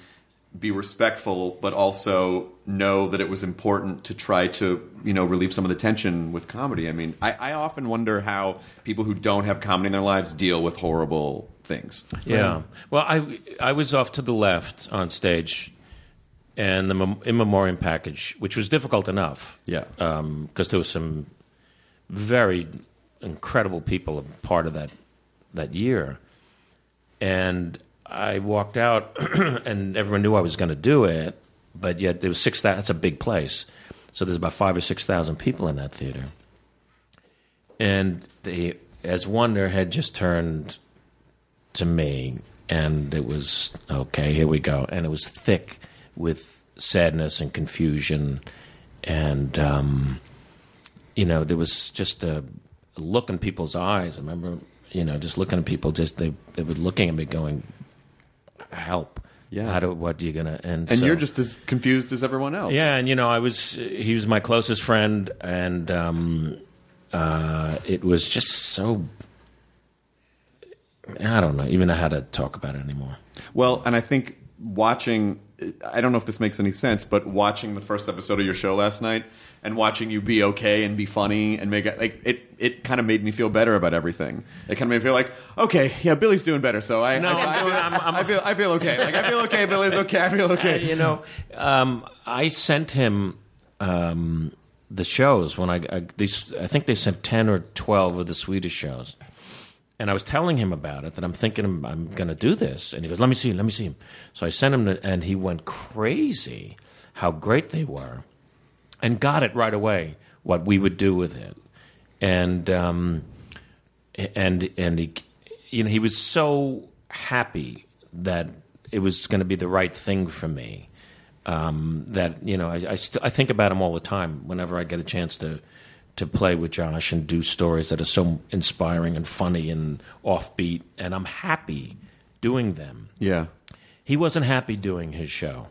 be respectful, but also know that it was important to try to, you know, relieve some of the tension with comedy. I mean, I, I often wonder how people who don't have comedy in their lives deal with horrible things. Yeah. Well, I I was off to the left on stage, and the mem- in memoriam package, which was difficult enough. Yeah. Um, because there was some very incredible people a part of that that year, and I walked out, *clears throat* and everyone knew I was going to do it, but yet there was six. thou- That's a big place, so there's about five or six thousand people in that theater, and they, as Wonder had just turned to me, and it was okay. Here we go, and it was thick with sadness and confusion, and um, you know there was just a look in people's eyes. I remember, you know, just looking at people, just they they were looking at me, going, "Help! Yeah. how do what are you gonna?" And And so- you're just as confused as everyone else. yeah, and you know, I was he was my closest friend, and um, uh, it was just so. I don't know, even know how to talk about it anymore. Well, and I think watching I don't know if this makes any sense, but watching the first episode of your show last night and watching you be okay and be funny and make it like it, it kind of made me feel better about everything. It kind of made me feel like, okay, yeah, Billy's doing better, so I, No, I, I, feel, I'm- I'm- I feel I feel okay. Like I feel okay. Billy's okay. I feel okay. you know, um, I sent him um, the shows when I, I these. I think they sent ten or twelve of the Swedish shows, and I was telling him about it that I'm thinking I'm, I'm going to do this, and he goes, "Let me see, let me see him." So I sent him, to, and he went crazy how great they were, and got it right away what we would do with it, and um, and and he, you know, he was so happy that it was going to be the right thing for me. Um, that you know, I I, st- I think about him all the time whenever I get a chance to to play with Josh and do stories that are so inspiring and funny and offbeat, and I'm happy doing them. Yeah. He wasn't happy doing his show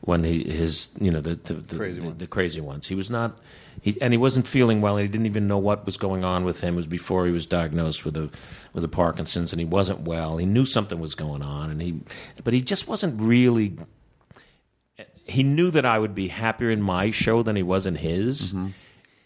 when he his you know the the, the, Crazy the, ones. the crazy ones. He was not he and he wasn't feeling well. And he didn't even know what was going on with him. It was before he was diagnosed with a with the Parkinson's, and he wasn't well. He knew something was going on, and he but he just wasn't really. He knew that I would be happier in my show than he was in his, mm-hmm.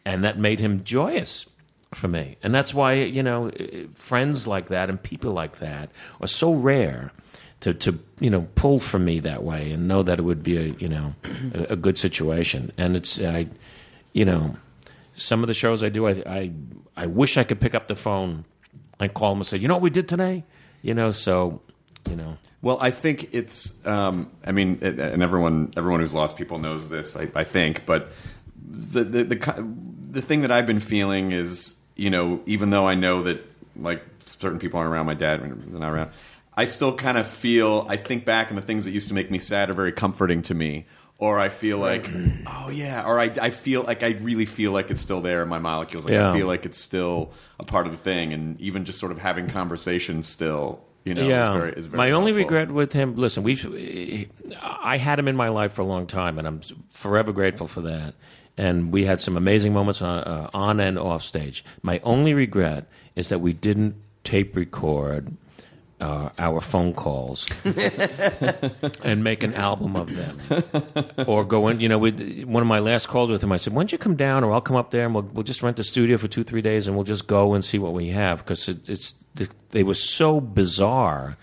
And that made him joyous for me. And that's why you know friends like that and people like that are so rare to to you know pull from me that way and know that it would be a you know a, a good situation. And it's I you know some of the shows I do I I I wish I could pick up the phone and call them and say you know what we did today you know so you know Well, I think it's. Um, I mean, it, and everyone everyone who's lost people knows this. I, I think, but the, the the the thing that I've been feeling is, you know, even though I know that like certain people aren't around, my dad they're not around. I still kind of feel. I think back and the things that used to make me sad are very comforting to me. Or I feel like, oh yeah. Or I, I feel like I really feel like it's still there in my molecules. Like Yeah. I feel like it's still a part of the thing, and even just sort of having conversations still, you know, yeah. is very, is very my only regret with him, listen, we, I had him in my life for a long time, and I'm forever grateful for that. And we had some amazing moments on, uh, on and off stage. My only regret is that we didn't tape record uh, our phone calls *laughs* and make an album of them, or go in. You know, we, one of my last calls with him, I said, "Why don't you come down, or I'll come up there, and we'll we'll just rent the studio for two three days, and we'll just go and see what we have." Because it, it's they were so bizarre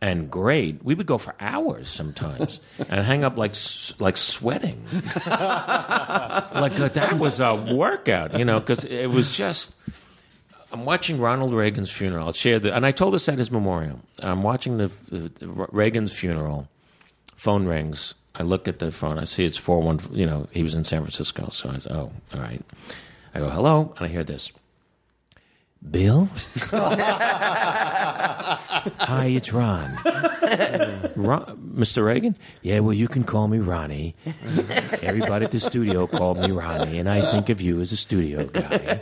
and great. We would go for hours sometimes *laughs* and hang up like like sweating, *laughs* like uh, that was a workout, you know, because it was just. I'm watching Ronald Reagan's funeral. I'll share the, and I told this at his memorial. I'm watching the, the, the Reagan's funeral. Phone rings. I look at the phone. I see it's four one. You know, he was in San Francisco. So I said, "Oh, all right." I go, "Hello," and I hear this. Bill. *laughs* Hi, it's Ron. Ron. Mr. Reagan? Yeah, well, you can call me Ronnie. Everybody at the studio called me Ronnie, and I think of you as a studio guy.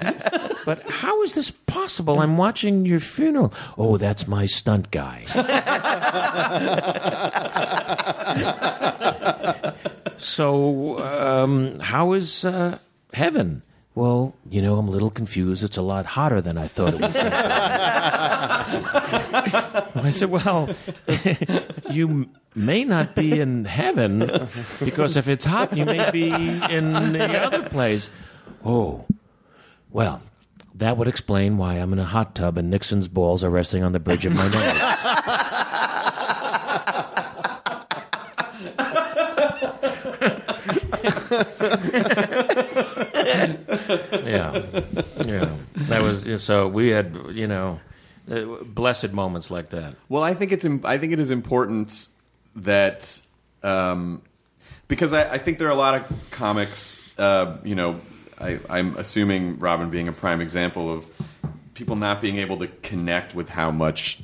But how is this possible? I'm watching your funeral. Oh, that's my stunt guy. *laughs* so, um, how is uh, heaven? Well, you know, I'm a little confused. It's a lot hotter than I thought it was. *laughs* I said, well, *laughs* you may not be in heaven because if it's hot, you may be in the other place. Oh, well, that would explain why I'm in a hot tub and Nixon's balls are resting on the bridge of my nose. *laughs* yeah, *laughs* yeah. That was so. We had, you know, uh, blessed moments like that. Well, I think it's I think it is important that um, because I, I think there are a lot of comics. Uh, you know, I, I'm assuming Robin being a prime example of people not being able to connect with how much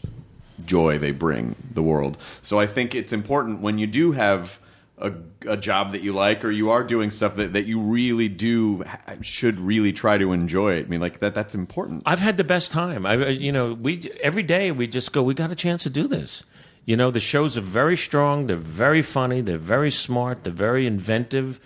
joy they bring the world. So I think it's important when you do have a, a job that you like or you are doing stuff that, that you really do should really try to enjoy it. I mean, like that that's important. I've had the best time. I, you know, we every day we just go. We got a chance to do this. You know, the shows are very strong. They're very funny. They're very smart. They're very inventive.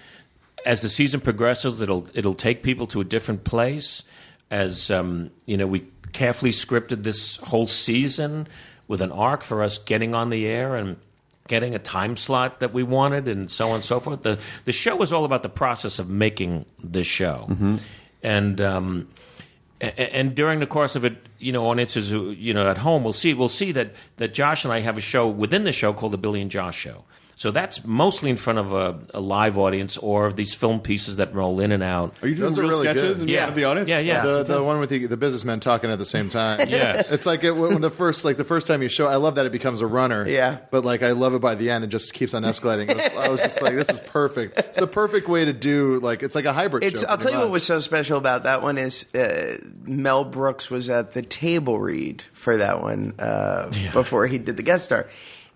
As the season progresses, it'll it'll take people to a different place. As um, you know, we carefully scripted this whole season with an arc for us getting on the air and getting a time slot that we wanted, and so on and so forth. the The show was all about the process of making this show, and. Um, and during the course of it, you know, on Answers, you know, at home, we'll see we'll see that that Josh and I have a show within the show called the Billy and Josh Show. So that's mostly in front of a, a live audience or these film pieces that roll in and out. Are you doing Those are real really sketches good. in Yeah. front of the audience? Yeah, yeah. The, the one with the, the businessmen talking at the same time. *laughs* Yes. it's like it, when the first like the first time you show. I love that it becomes a runner. Yeah. but like I love it by the end. It just keeps on escalating. It was- I was just like, this is perfect. It's the perfect way to do like it's like a hybrid. It's. show, I'll pretty tell you what much. was so special about that one is uh, Mel Brooks was at the table read for that one uh, before he did the guest star,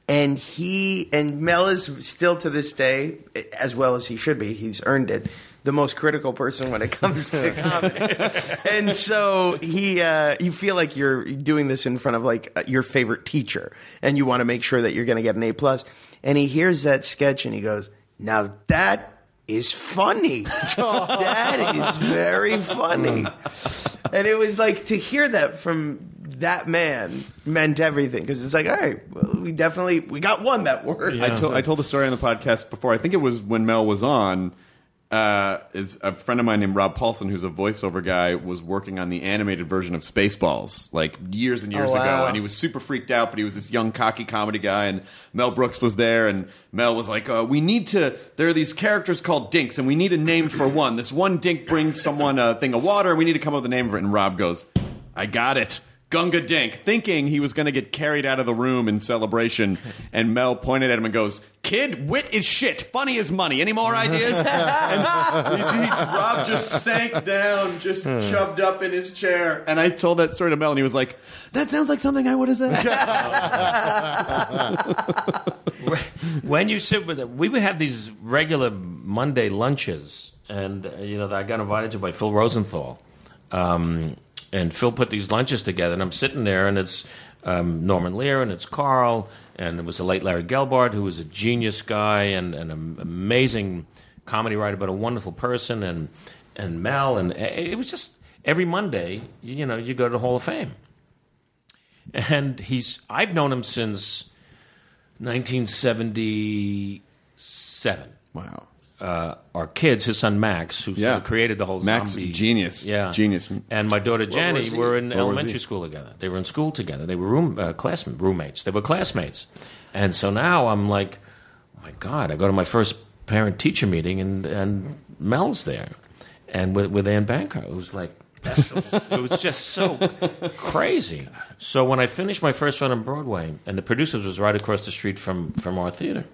and he and Mel is still to this day, as well as he should be. He's earned it. The most critical person when it comes to *laughs* comedy, and so he, uh, you feel like you're doing this in front of like uh, your favorite teacher, and you want to make sure that you're going to get an A plus. And he hears that sketch and he goes, "Now that is funny. *laughs* that is very funny. and it was like to hear that from that man meant everything because it's like, all right, well, we definitely we got one that worked. I, told, I told the story on the podcast before. I think it was when Mel was on. Uh, is a friend of mine named Rob Paulsen, who's a voiceover guy, was working on the animated version of Spaceballs like years and years Oh, wow. ago, and he was super freaked out. But he was this young, cocky comedy guy, and Mel Brooks was there, and Mel was like, uh, "We need to. There are these characters called Dinks, and we need a name for one. This one Dink brings someone a thing of water, and we need to come up with a name for it." And Rob goes, "I got it." Gunga Dink, thinking he was going to get carried out of the room in celebration, and Mel pointed at him and goes, "Kid, wit is shit. Funny is money. Any more ideas?" *laughs* and he- he- Rob just sank down, just chubbed up in his chair. And I told that story to Mel, and he was like, "That sounds like something I would have said." *laughs* when you sit with them, we would have these regular Monday lunches, and uh, you know that I got invited to by Phil Rosenthal, um, and Phil put these lunches together, and I'm sitting there, and it's um, Norman Lear, and it's Carl, and it was the late Larry Gelbart, who was a genius guy and an amazing comedy writer, but a wonderful person, and and Mel, and it was just every Monday, you know, you go to the Hall of Fame, and he's I've known him since. 1977. wow. Uh, our kids, his son Max, who sort of created the whole Max, zombie genius. yeah, Genius. and my daughter Jenny were in elementary school together. They were in school together. They were room uh, class roommates. They were classmates, and so now I'm like, oh my God! I go to my first parent teacher meeting, and and Mel's there, and with with Anne Bancroft, it was like. it was just so crazy. So when I finished my first run on Broadway, and the producers was right across the street from from our theater,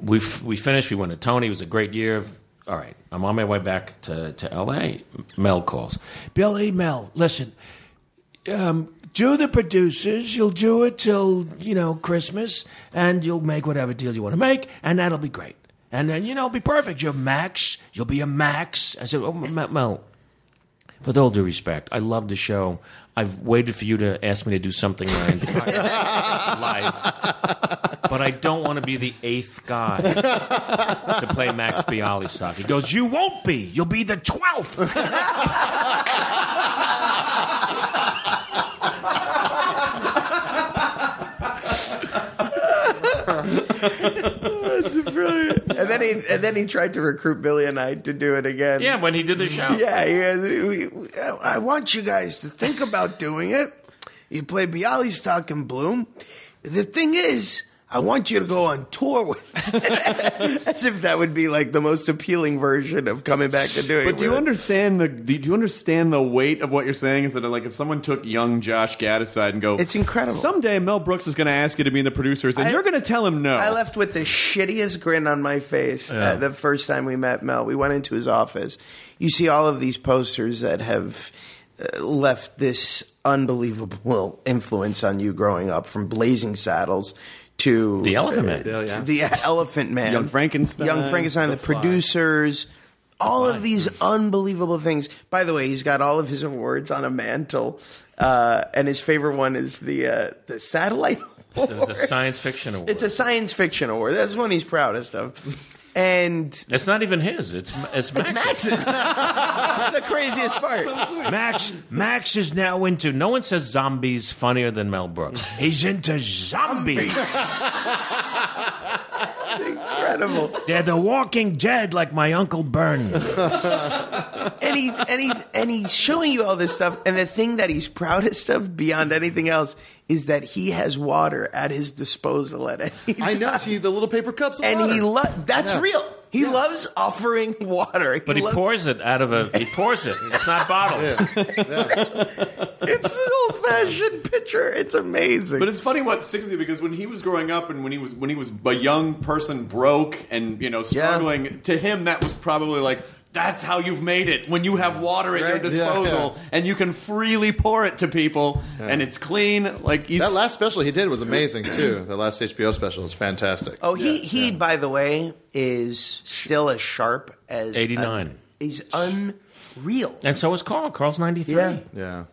we f- we finished. We went to Tony. It was a great year. All right, I'm on my way back to to L.A. Mel calls. Billy, Mel, listen. Um, do the producers. You'll do it till you know Christmas, and you'll make whatever deal you want to make, and that'll be great. And then you know, it'll be perfect. You're Max. You'll be a Max. I said, oh, Mel. With all due respect, I love the show. I've waited for you to ask me to do something my entire life, but I don't want to be the eighth guy to play Max Bialystock. He goes, "You won't be. You'll be the twelfth. and then he and then he tried to recruit Billy and I to do it again. Yeah, when he did the show. Yeah, yeah. we- we- I want you guys to think about doing it. You play Bialystock and Bloom. The thing is, I want you to go on tour with *laughs* As if that would be like the most appealing version of coming back to doing it. But do you it. understand the do you understand the weight of what you're saying? Is that like if someone took young Josh Gad aside and go, It's incredible. Someday Mel Brooks is going to ask you to be in the producers, and I- you're going to tell him no. I left with the shittiest grin on my face uh, the first time we met Mel. We went into his office. You see all of these posters that have uh, left this unbelievable influence on you growing up, from Blazing Saddles to The Elephant Man. Yeah, yeah. the *laughs* Elephant Man, Young Frankenstein, Young Frankenstein, the, The producers. All of these unbelievable things. By the way, he's got all of his awards on a mantle, uh, and his favorite one is the uh, the satellite. There's Award. a science fiction award. It's a science fiction award. That's one he's proudest of. And It's not even his. It's it's Max. Max's. *laughs* That's the craziest part. Max Max is now into. No one says zombies funnier than Mel Brooks. He's into zombies. Incredible. They're the Walking Dead, like my uncle Bern. *laughs* and he's and he's and he's showing you all this stuff. And the thing that he's proudest of beyond anything else is that he has water at his disposal at any time. *laughs* I know. See the little paper cups. Of and water. he lo- that's Yeah. real. He loves offering water. But he loves- pours it out of a. He pours it. It's not bottles. *laughs* It's an old fashioned pitcher. It's amazing. But it's funny what sticks with you because when he was growing up and when he was when he was a young person broke and you know struggling, to him that was probably like that's how you've made it when you have water at your Right. Yeah, disposal yeah. *laughs* and you can freely pour it to people and it's clean. Like he's, That last special he did was amazing *clears throat* too. The last HBO special was fantastic. oh, he he by the way is still as sharp as 89. he's unreal. And so is Carl. Carl's 93. Yeah. Yeah.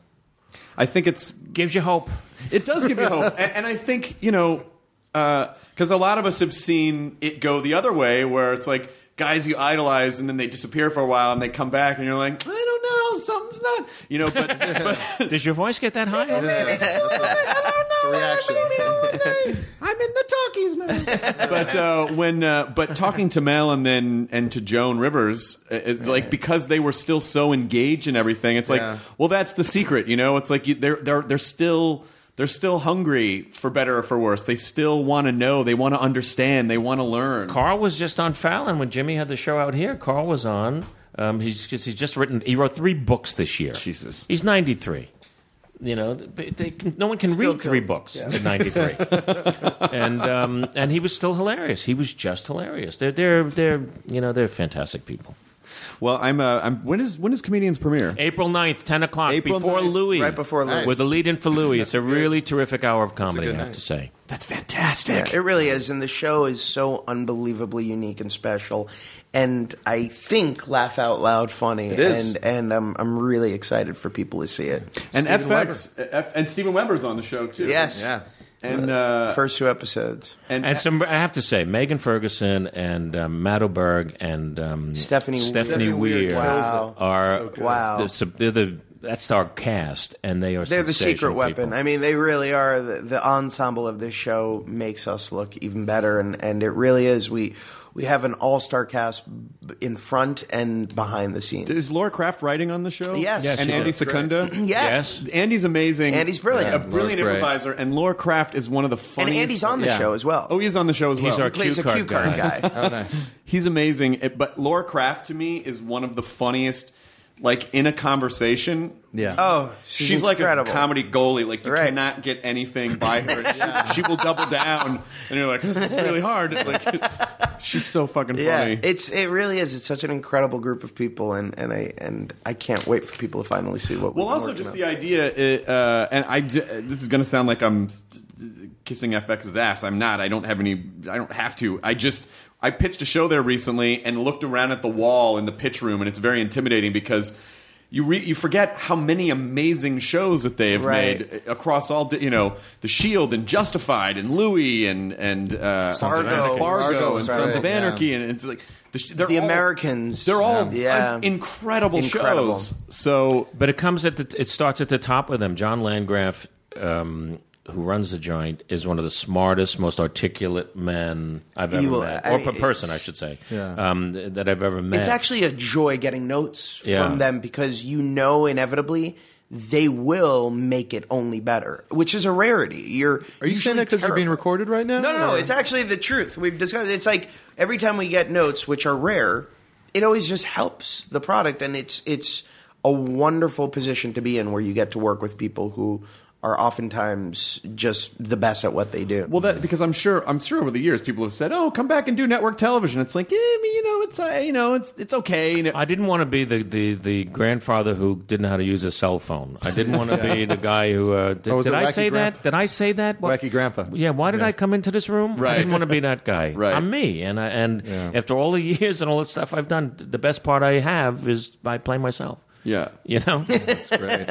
I think it's Gives you hope. It does give you hope, *laughs* and, and I think you know uh, because a lot of us have seen it go the other way, where it's like guys you idolize and then they disappear for a while and they come back and you're like, I don't know, something's not, you know. But, *laughs* but *laughs* Does your voice get that high? I *laughs* It's a reaction. I'm in the talkies now. but uh, when uh, but talking to Mel and then and to Joan Rivers, uh, is like because they were still so engaged in everything, it's like, Yeah. well, that's the secret, you know. It's like you, they're they're they're still. They're still hungry for better or for worse. They still want to know. They want to understand. They want to learn. Carl was just on Fallon when Jimmy had the show out here. Carl was on. Um, he's just, he's just written. He wrote three books this year. Jesus. He's 93. You know, they, they can, no one can Still read three cool. books at 93. *laughs* and um, and he was still hilarious. He was just hilarious. They're they're they're you know they're fantastic people. Well, I'm. Uh, I'm. When is when is comedians premiere? April 9th, 10 o'clock, April before 9th, Louie. right before Louie. With the lead in for Louie. It's a really terrific hour of comedy, I have night. to say. That's fantastic. It really is, and the show is so unbelievably unique and special, and I think laugh out loud funny. It is. and and I'm I'm really excited for people to see it. and Steven FX F, and Steven Weber's on the show too. Yes, Yeah. And uh, first two episodes. and, And some, I have to say, Megan Ferguson and um, Matt Oberg and um, Stephanie- Stephanie Stephanie Weir Weir Wow. are Wow. the, sub- they're the that's our cast, and they are They're the secret sensational weapon. people. I mean, they really are. The, the ensemble of this show makes us look even better, and, and it really is. We we have an all star cast in front and behind the scenes. is Laura Krafft writing on the show? Yes. Yes, and Andy Secunda. yes. Andy's amazing. Andy's brilliant. a brilliant Laura's great. improviser, and Laura Krafft is one of the funniest. and. Andy's on the Yeah. show as well. Oh, he's on the show as well. He's our he plays cue a card cue card guy. guy. Oh, nice. He's amazing. But Laura Krafft to me is one of the funniest. Like in a conversation, Yeah. oh, she's, She's, like incredible. a comedy goalie. Like you Right. cannot get anything by her. *laughs* she, she will double down, and you're like, "This is really hard." Like *laughs* she's so fucking Yeah, funny. it's it really is. It's such an incredible group of people, and, and I and I can't wait for people to finally see what. Well, also just the idea, uh, and I. d- This is going to sound like I'm kissing FX's ass. I'm not. I don't have any. I don't have to. I just. I pitched a show there recently and looked around at the wall in the pitch room, and it's very intimidating because. You, re, you forget how many amazing shows that they have Right. made across all di- you know the Shield and Justified and Louie and and uh, Fargo. Fargo Fargo, and right. Sons of Yeah. Anarchy and it's like the, sh- they're The all- Americans. they're all Yeah. uh, incredible, Incredible. shows so But it comes at the, it starts at the top with them. John Landgraf, um, who runs the joint, is one of the smartest, most articulate men I've ever will- met, I or mean, per person, I should say, Yeah. um, th- that I've ever met. It's actually a joy getting notes Yeah. from them because you know inevitably they will make it only better, which is a rarity. You're Are you saying that because you're being recorded right now? No, no, no. or- It's actually the truth. We've discussed. It's like every time we get notes, which are rare, it always just helps the product, and it's it's a wonderful position to be in where you get to work with people who are oftentimes just the best at what they do. Well, that because I'm sure I'm sure over the years people have said, "Oh, come back and do network television." It's like, yeah, I mean, you know, it's uh, you know, it's it's okay. You know, I didn't want to be the, the, the grandfather who didn't know how to use a cell phone. I didn't want to *laughs* be the guy who. Uh, did Oh, was did I say Grandpa? that? Did I say that? What- Wacky Grandpa. Yeah. Why did I come into this room? Right. I didn't want to be that guy. *laughs* Right. I'm me, and I, and Yeah. after all the years and all the stuff I've done, the best part I have is by playing myself. Yeah. You know, *laughs* That's great.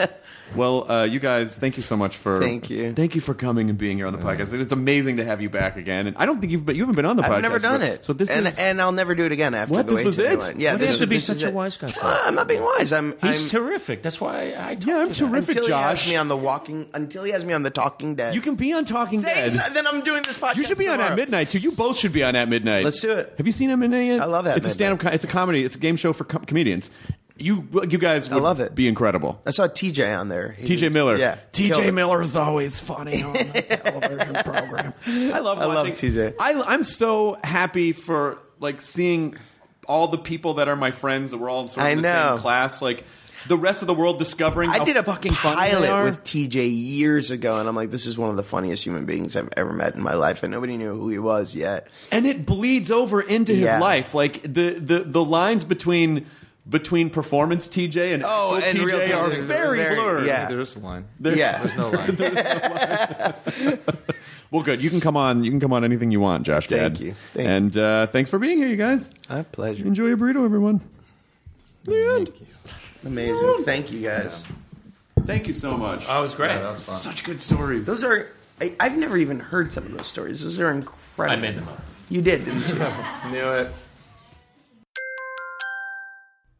Well, uh, you guys, thank you so much for Thank you. thank you for coming and being here on the podcast. It's amazing to have you back again. And I don't think you've been, you haven't been on the podcast. I've never done but- it. So this and, is and I'll never do it again after. What? the This way was to do it? Yeah, What this you to be such a wise guy? Uh, I'm not being wise. I'm. he's I'm, terrific. That's why I. Told Yeah, I'm you that. terrific. until he has Josh. me on the Walking. Until he has me on the Talking Dead. you can be on Talking Thanks. Dead. Then I'm doing this podcast. You should be on at midnight too. You both should be on at midnight. Let's do it. Have you seen At Midnight yet? I love that. It's a Midnight. stand-up. It's a comedy. It's a game show for com- comedians. You you guys would love it. be incredible. I saw TJ on there. He TJ was- Miller. Yeah. TJ killed it. Miller is always funny on the *laughs* television program. I love I love TJ. I, I'm so happy for like seeing all the people that are my friends that we're all in sort of I in the know. same class. Like the rest of the world discovering. I how did a fucking funny they pilot are. with TJ years ago, and I'm like, this is one of the funniest human beings I've ever met in my life, and nobody knew who he was yet. and it bleeds over into his Yeah. life. Like the the the lines between between performance TJ and Oh, actual and TJ real are very, very- blurred. yeah. There's a line. yeah. There's no line. *laughs* *laughs* Well, good. You can come on. You can come on anything you want, Josh. Gad. Thank you. Thank and uh, thanks for being here, you guys. My pleasure. Enjoy your burrito, everyone. The end. Amazing. Thank you guys. Thank you so much. Oh, it was great. Yeah, that was fun. Such good stories. Those are. I, I've never even heard some of those stories. Those are incredible. I made them up. You did, didn't you? *laughs* Knew it.